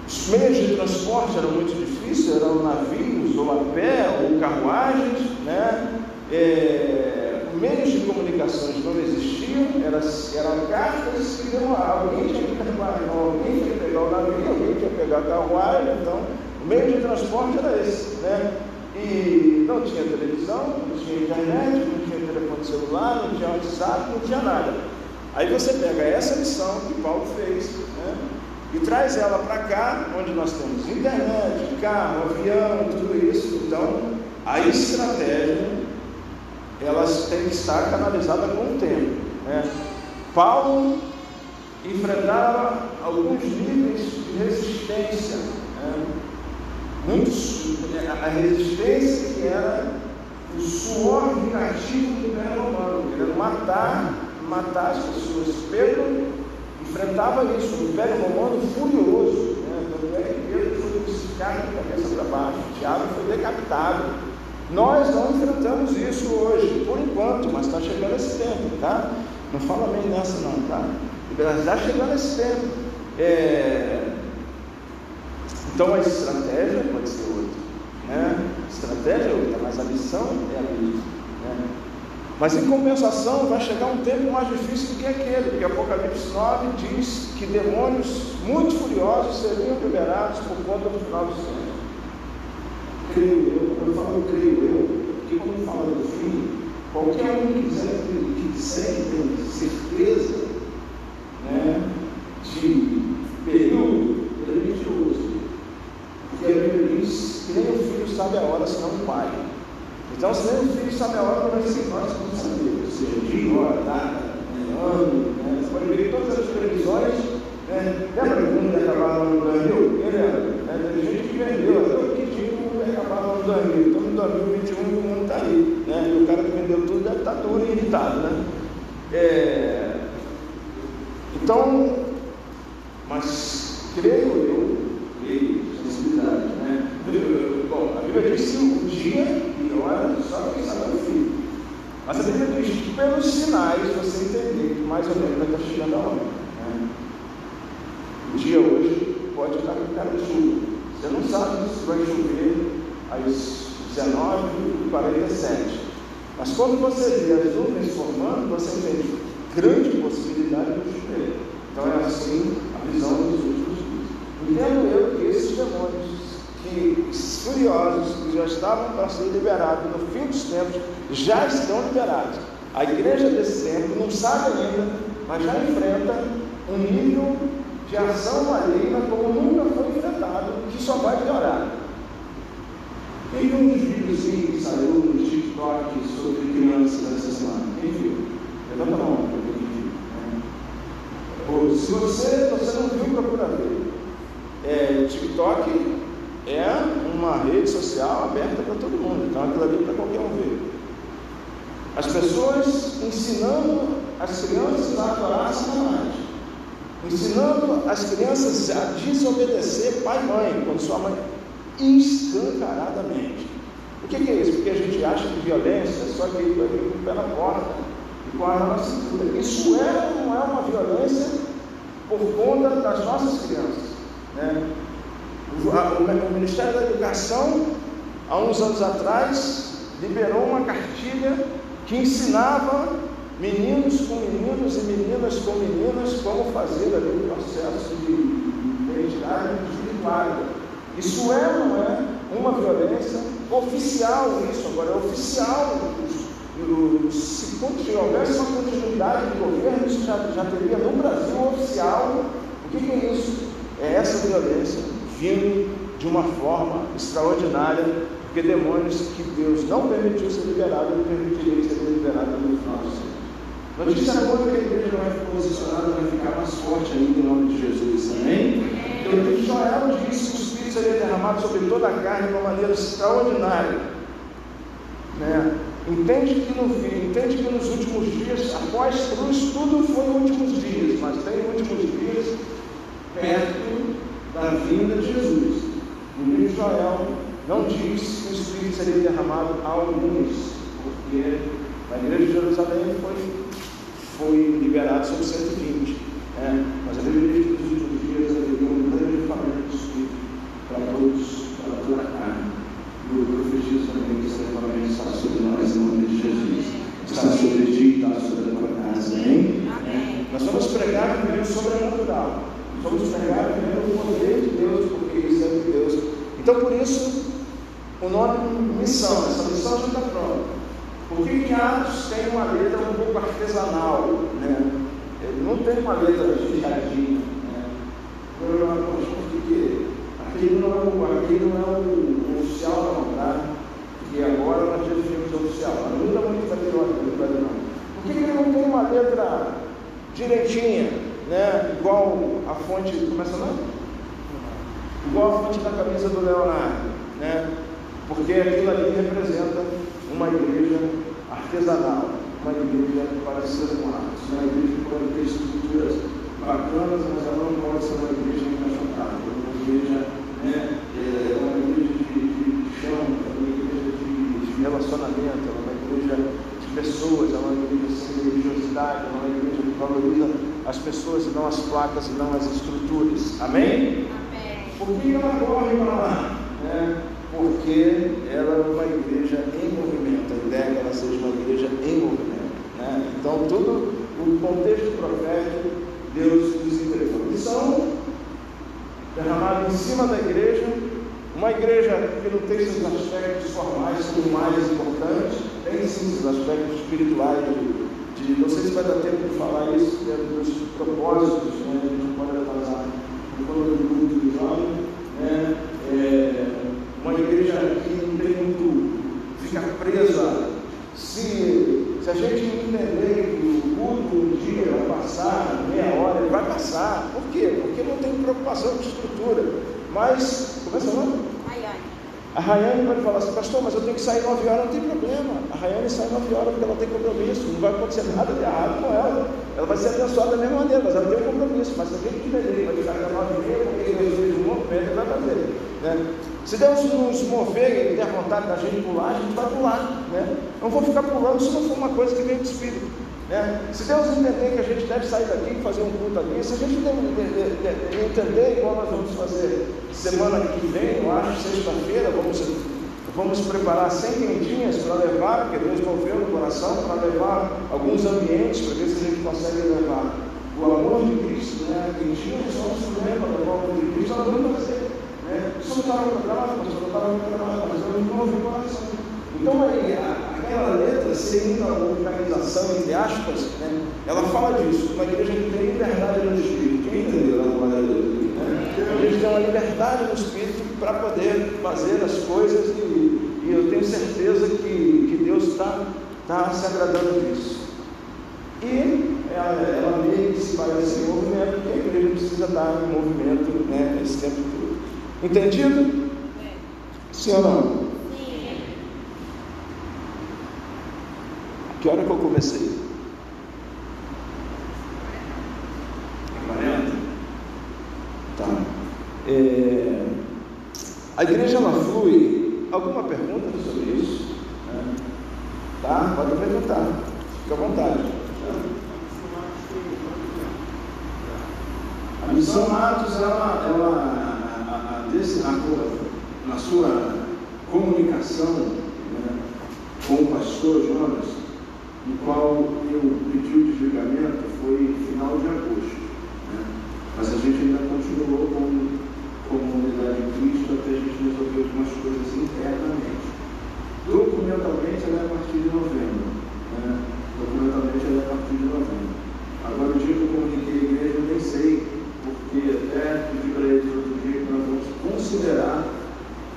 Os meios de transporte eram muito difíceis, eram navios, ou a pé, ou carruagens, né? É, meios de comunicações não existiam, eram, cartas que demoravam. Alguém tinha que pegar, alguém tinha que pegar o navio, alguém tinha que pegar a carruagem, então o meio de transporte era esse, né? E não tinha televisão, não tinha internet, não tinha telefone celular, não tinha WhatsApp, não tinha nada. Aí você pega essa lição que Paulo fez, né? E traz ela para cá, onde nós temos internet, carro, avião, tudo isso. Então, a estratégia, elas têm que estar canalizada com o tempo. Né? Paulo enfrentava alguns níveis de resistência. Né? Muitos, a resistência que era o suor vingativo do Império Romano, querendo matar, matar as pessoas. Pedro enfrentava isso, o Império Romano furioso. Né? Tanto é que Pedro foi crucificado de cabeça para baixo, Tiago foi decapitado. Nós não enfrentamos isso hoje, por enquanto, mas está chegando esse tempo, tá? Não fala bem nessa não, tá? Está chegando esse tempo. É... Então a estratégia pode ser outra. Né? Estratégia é outra, mas a missão é a mesma. Né? Mas em compensação vai chegar um tempo mais difícil do que aquele, porque Apocalipse 9 diz que demônios muito furiosos seriam liberados por conta do final dos tempos. Creio eu, quando eu falo creio eu, porque quando fala do fim, qualquer um que disser que, que tem certeza com a arma na cintura. Isso é ou não é uma violência por conta das nossas crianças? Né? O, Ministério da Educação, há uns anos atrás, liberou uma cartilha que ensinava meninos com meninos e meninas com meninas como fazer ali o processo de identidade individual. Isso é ou não é uma violência oficial isso agora, é oficial. Se houvesse uma continuidade de governo, isso já, já teria no Brasil oficial. O que, que é isso? É essa violência vindo de uma forma extraordinária, porque demônios que Deus não permitiu ser liberado, ele permitiria ser liberado no final do século. Notícia boa que a igreja vai ficar posicionada, vai ficar mais forte ainda em nome de Jesus, amém? Então, o livro de Joel diz que o Espírito seria derramado sobre toda a carne de uma maneira extraordinária. Né? Entende que no entende que nos últimos dias, após cruz, tudo foi últimos dias, mas tem últimos dias perto da vinda de Jesus. No livro de Joel não diz que o Espírito seria derramado a alguns, porque na igreja de Jerusalém foi, foi liberado sobre 120. Né? Mas a que nos últimos dias haveria um grande derramamento do Espírito para todos, para toda a carne. E o profetizo também que esse está sobre nós em nome de Jesus. Está sobre ti, está sobre a tua casa. Amém? Amém. Nós vamos pregar primeiro sobrenatural. Vamos pregar primeiro o poder de Deus, porque isso é que Deus Então, por isso, o nome missão, essa missão já está pronta. Por que, Atos tem uma letra um pouco artesanal? Né? Ele não tem uma letra fechadinha. Né? Por que aquilo não é, aquilo não é o, oficial não, tá? E agora nós já temos oficial. Não muda muito patriota, não. Por que ele não tem uma letra direitinha, né? igual a fonte, começa lá? Igual a fonte da camisa do Leonardo, né? porque aquilo ali representa uma igreja artesanal, uma igreja para ser humanos, uma igreja pode ter estruturas bacanas, mas ela não pode ser uma igreja encaixotada, uma igreja, né, é uma igreja de, de, de chão, é uma igreja de, de relacionamento, é uma igreja de pessoas, é uma igreja sem religiosidade, é uma igreja valoriza as pessoas e não as placas e não as estruturas. Amém? Amém. Por que ela corre para lá? Né? porque ela é uma igreja em movimento, a ideia é que ela seja uma igreja em movimento. Né? Então, todo o contexto profético, Deus nos entregou. Missão derramada em cima da igreja, uma igreja que não tem seus aspectos formais como mais importantes, tem sim seus aspectos espirituais de, de, não sei se vai dar tempo de falar isso, dentro dos propósitos, né? a gente pode atrasar, no plano do culto do jovem, né? É, uma igreja que não tem muito, fica presa. Se, se a gente entender que o culto um dia vai passar, meia hora, ele vai passar. Por quê? Porque não tem preocupação com estrutura. Mas, seu nome? A Rayane pode falar assim, pastor, mas eu tenho que sair 9 horas, não tem problema. A Rayane sai 9 horas porque ela tem compromisso, não vai acontecer nada de errado com ela. Ela vai ser abençoada da mesma maneira, mas ela tem um compromisso. Mas se a gente entender que vai ficar até 9 e meia, porque Deus fez um movimento, vai fazer. Né? Se Deus nos mover e der vontade da gente pular, a gente vai pular. Né? Não vou ficar pulando se não for uma coisa que vem do Espírito. Né? Se Deus entender que a gente deve sair daqui e fazer um culto ali, se a gente entender igual nós vamos fazer semana que vem, eu acho, sexta-feira, vamos, vamos preparar 100 quentinhas para levar, porque Deus moveu no coração, para levar alguns ambientes, para ver se a gente consegue levar o amor de Cristo, né? quentinhas são um instrumento para levar o amor de Cristo, nós vamos fazer. Né? Isso não estava programado, mas não estava programado, mas eu não ouvi o coração. Então, aí, aquela letra, seguindo a organização, entre aspas, né, ela fala disso. Uma igreja que tem liberdade no Espírito. Quem entendeu a glória de Né? A gente tem uma liberdade no Espírito para poder fazer as coisas e, e eu tenho certeza que, que Deus está tá se agradando disso. E ela, ela meio que se parece em movimento, porque a igreja precisa estar em movimento né, esse tempo todo. Entendido? Sim ou não? Que hora que eu comecei? 40? Tá. É, a igreja ela flui. Alguma pergunta sobre isso? É. Tá? Pode perguntar. Fica à vontade. A missão Atos, ela, ela desse, na, na sua comunicação né, com o pastor Jonas, no qual eu pedi o desligamento, foi final de agosto. Né? Mas a gente ainda continuou como, como unidade em Cristo até a gente resolver algumas coisas internamente. Documentalmente ela é a partir de novembro. Né? Documentalmente ela é a partir de novembro. Agora o dia que eu comuniquei a igreja, eu nem sei, porque até pedi para eles outro dia que nós vamos considerar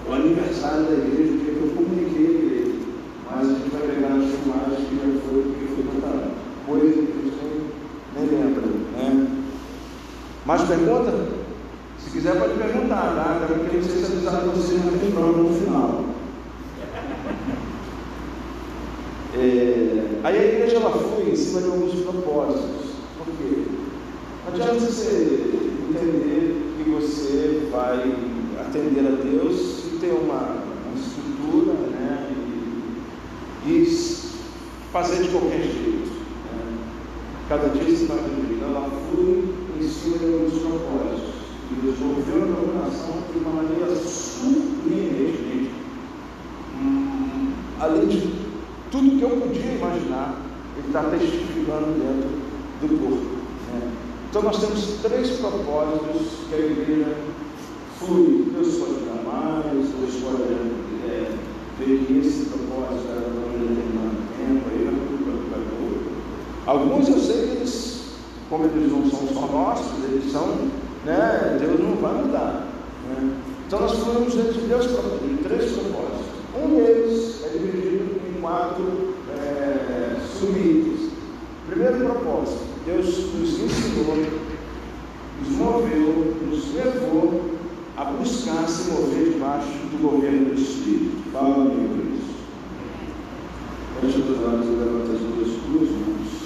o aniversário da igreja, o dia que eu comuniquei a igreja. Mas a gente vai pegar nas filmagens que já foi, porque foi tanta coisa que a gente nem lembra. Né? Mais pergunta? Se quiser pode perguntar, tá? Eu queria ser avisado você na prova no final. É, aí a igreja ela foi em cima de alguns propósitos. Por quê? Não adianta você entender que você vai atender a Deus e ter uma, uma estrutura né, e, e, fazer de qualquer jeito. Né? Cada dia se vai vivendo. Ela flui em cima de alguns propósitos. E resolveu a dominação de uma maneira surpreendente. Hum, além de tudo que eu podia imaginar, ele está testificando dentro do corpo. Né? Então nós temos três propósitos que a igreja flui Deus pode dar mais, Deus pode é, ver esse propósito era para um determinado tempo, aí vai tudo para outro. Alguns eu sei que eles, como eles não são só nossos, eles são, né, Deus não vai mudar. Né? Então nós falamos de Deus de três propósitos. Um deles é dividido em quatro é, subitens. Primeiro propósito, Deus nos ensinou, nos moveu, nos levou a buscar se mover debaixo do governo do Espírito. Fala comigo isso. Feche os olhos e levanta as duas, duas mãos.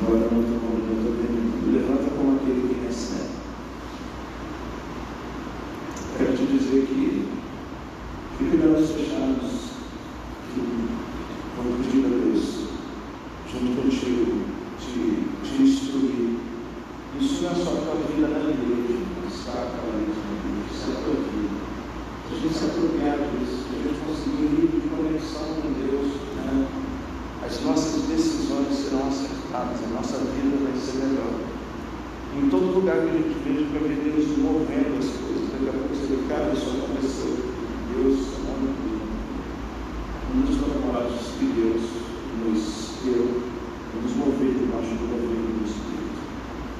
Agora não estou terminando. Levanta como aquele que recebe. Quero te dizer que fique de olhos fechados. Que, quando pedir a Deus, junto contigo, te, te instruir. Isso não é só a tua vida na igreja, está para isso, isso é a tua vida. Se a gente se apropriar disso, se a gente conseguir um nível de conexão com Deus, né, as nossas decisões serão acertadas, a nossa vida vai ser melhor. Em todo lugar que a gente veja, vai ver Deus movendo as coisas. Daqui a pouco você vê, cara, isso aconteceu. Deus está movendo. Um dos propósitos que Deus nos deu é nos mover debaixo do governo do Espírito.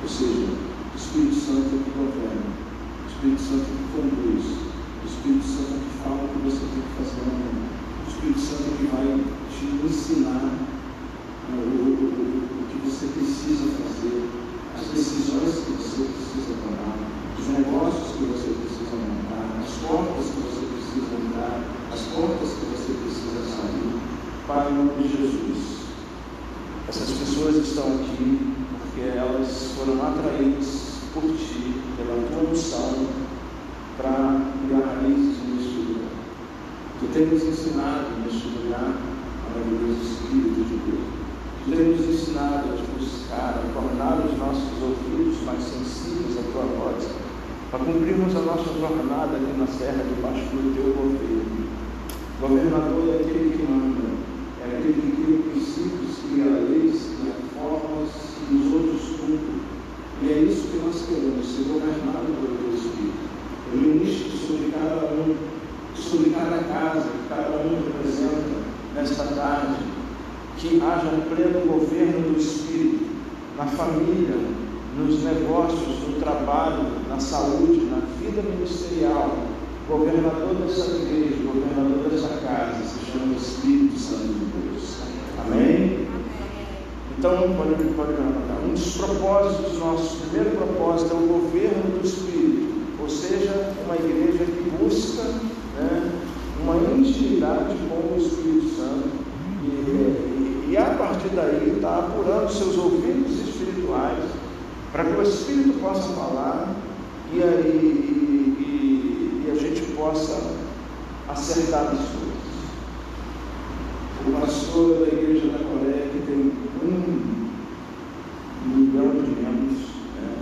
Ou seja, o Espírito Santo é que governa, o Espírito Santo é que conduz, o Espírito Santo é que fala o que você tem que fazer no mundo, o Espírito Santo é que vai te ensinar né, o, o, o, o que você precisa fazer, as decisões que você precisa tomar, os negócios que você precisa montar, as portas que você precisa entrar, as portas que você precisa sair, para o nome de Jesus. Essas pessoas estão aqui porque elas foram atraídas por ti, pela tua unção, para criar raízes neste lugar. Tu tens nos ensinado neste lugar a maravilhoso Espírito de Deus. Tu tens nos ensinado a te buscar, a tornar os nossos ouvidos mais sensíveis à tua voz, para cumprirmos a nossa jornada aqui na serra debaixo do teu governo. Governador é aquele que manda, é aquele que cria princípios, cria leis, cria formas e os outros cumprem. E é isso que nós queremos, ser governados pelo teu Espírito. Eu ministro sobre cada um, sobre cada casa que cada um representa nesta tarde, que haja um pleno governo do Espírito na família, nos negócios, no trabalho, na saúde, na vida ministerial. Governador dessa igreja, governador dessa casa, se chama Espírito Santo de Deus. Amém? Então, pode, pode levantar. Um dos propósitos nossos, o primeiro propósito é o governo do Espírito, ou seja, uma igreja que busca né, uma intimidade com o Espírito Santo e, e, e a partir daí está apurando seus ouvidos espirituais para que o Espírito possa falar e, aí, e, e a gente possa acertar as coisas. O pastor da igreja da Coreia, que tem um milhão de membros, né?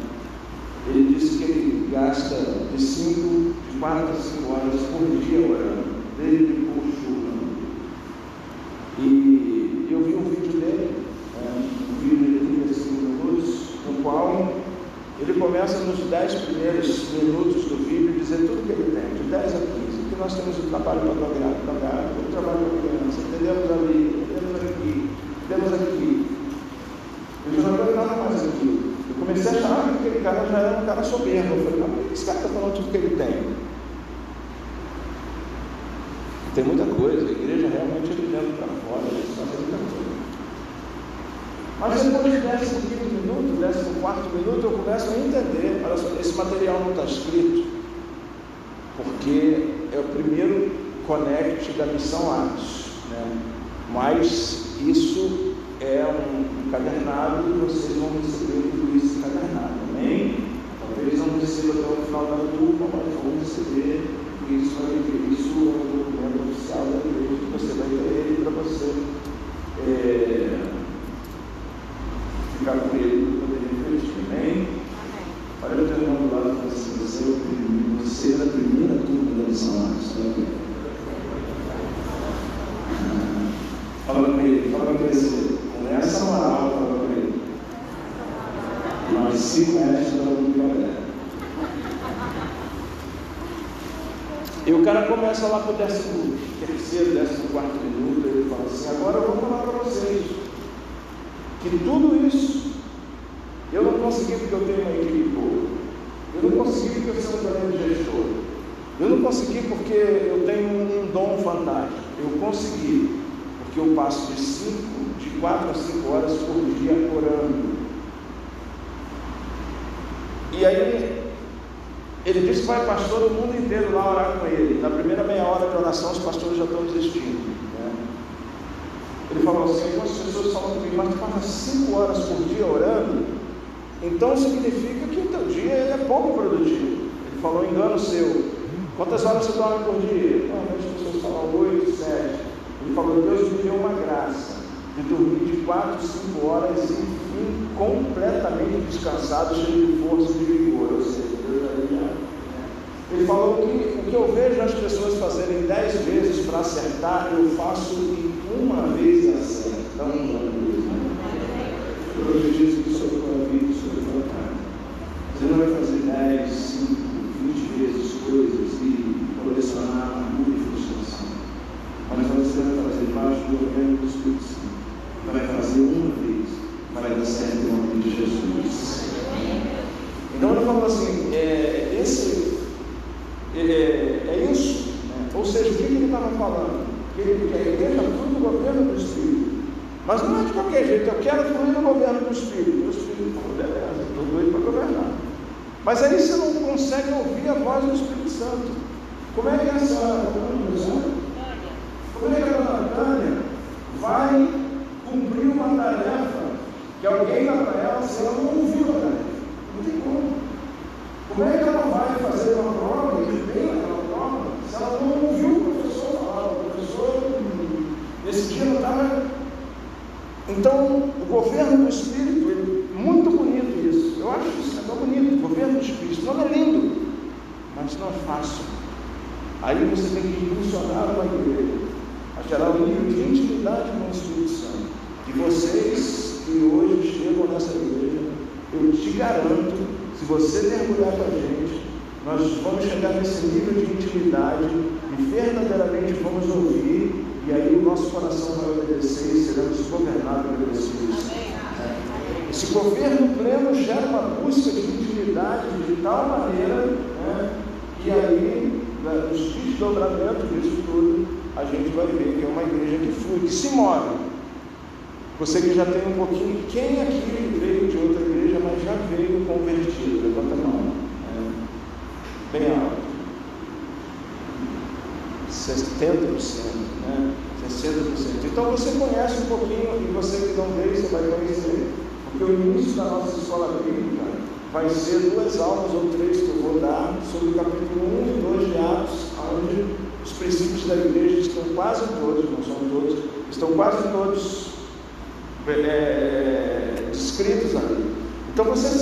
ele disse que ele gasta de 5, de 4 a 5 horas por dia orando, desde por chuva. E eu vi um vídeo dele, né? um vídeo de 35 minutos, no qual ele começa nos 10 primeiros minutos do vídeo dizer tudo que ele tem, de 10 a 15 que nós temos o trabalho pagar, o trabalho com criança, entendemos ali, entendemos aqui, temos aqui. Eu já não vejo nada mais aqui. Eu comecei a achar que aquele cara já era um cara soberbo. Eu falei, mas por que esse cara está falando tudo que ele tem? Tem muita coisa, a igreja realmente ele dentro para fora, ele sabe muita coisa. Mas depois do décimo quinto minuto, décimo quarto minuto, eu começo a entender, olha só, esse material não está escrito, porque é o primeiro connect da missão Atos. Né? Mas isso é um encadernado e vocês vão receber tudo isso encadernado, amém? Talvez não receba até o final da turma, mas vão receber, isso, isso é um documento oficial da igreja que você vai ter ele para você é, ficar com ele para poder refletir, amém? Olha o teu irmão do lado e fala assim, você é o primeiro, você é a primeira turma da missão Atos, tá? Fala com ele, fala com ele, com essa moral, fala com ele. Nós se conhecemos da União E o cara começa lá para o décimo terceiro, décimo quarto minuto, ele fala assim, agora eu vou falar para vocês que tudo isso eu não consegui porque eu tenho uma equipe boa. Eu não consegui porque eu sou um grande gestor. Eu não consegui porque eu tenho um dom fantástico. Eu consegui porque eu passo de cinco, de quatro a cinco horas por dia orando. E aí ele disse que vai pastor o mundo inteiro lá orar com ele. Na primeira meia hora de oração, os pastores já estão desistindo. Né? Ele falou assim: algumas pessoas falam comigo, mas tu passa cinco horas por dia orando, então significa que o teu dia é pouco produtivo. Ele falou: engano seu. Quantas horas você dorme por dia? Não, as pessoas falam oito, sete. Ele falou: Deus me deu uma graça de dormir de quatro, cinco horas e fim completamente descansado, cheio de força e de vigor. Ou seja, ele falou que o que eu vejo as pessoas fazerem dez vezes para acertar, eu faço em uma vez acertando. Profetizo que sobre a tua vida e sobre a tua casa. Você não vai fazer dez, cinco, vinte vezes coisas e colecionar amargura e frustração. Mas você vai fazer do governo do Espírito Santo. Vai fazer uma vez, vai dar certo em nome de Jesus. Então ele falou assim, é, esse, é, é isso. Né? Ou seja, o que ele estava falando? Que, ele, que a igreja flui no governo do Espírito. Mas não é de qualquer jeito, eu quero fluir no governo do Espírito. O Espírito falou, beleza, estou doido para governar. Mas aí você não consegue ouvir a voz do Espírito Santo. Como é que essa como vai cumprir uma tarefa que alguém dá para ela se ela não ouviu a tarefa? Não tem como. Como é que ela vai fazer uma prova e bem aquela prova se ela não ouviu o professor falar? O professor, nesse dia, não estava. Então, o governo do Espírito, muito bonito isso. Eu acho isso é tão bonito. O governo do Espírito não é lindo, mas não é fácil. Aí você tem que impulsionar uma igreja gerar um nível de intimidade com o Espírito Santo. E vocês que hoje chegam nessa igreja, eu te garanto, se você mergulhar com a gente, nós vamos chegar nesse nível de intimidade e verdadeiramente vamos ouvir, e aí o nosso coração vai obedecer e seremos governados pelo Espírito Santo. Esse governo pleno gera uma busca de intimidade de tal maneira, né, que aí, né, nos desdobramentos disso tudo, a gente vai ver que é uma igreja que flui, que se move. Você que já tem um pouquinho, quem aqui veio de outra igreja, mas já veio convertido? Levanta a mão. É, bem alto. 70%, né? 60%. Então você conhece um pouquinho, e você que não veio, você vai conhecer. Porque o início da nossa escola bíblica vai ser duas aulas ou três que eu vou dar sobre o capítulo 1 e 2 de Atos, onde os princípios da igreja estão quase todos, não são todos, estão quase todos é, descritos ali. Então você sabe.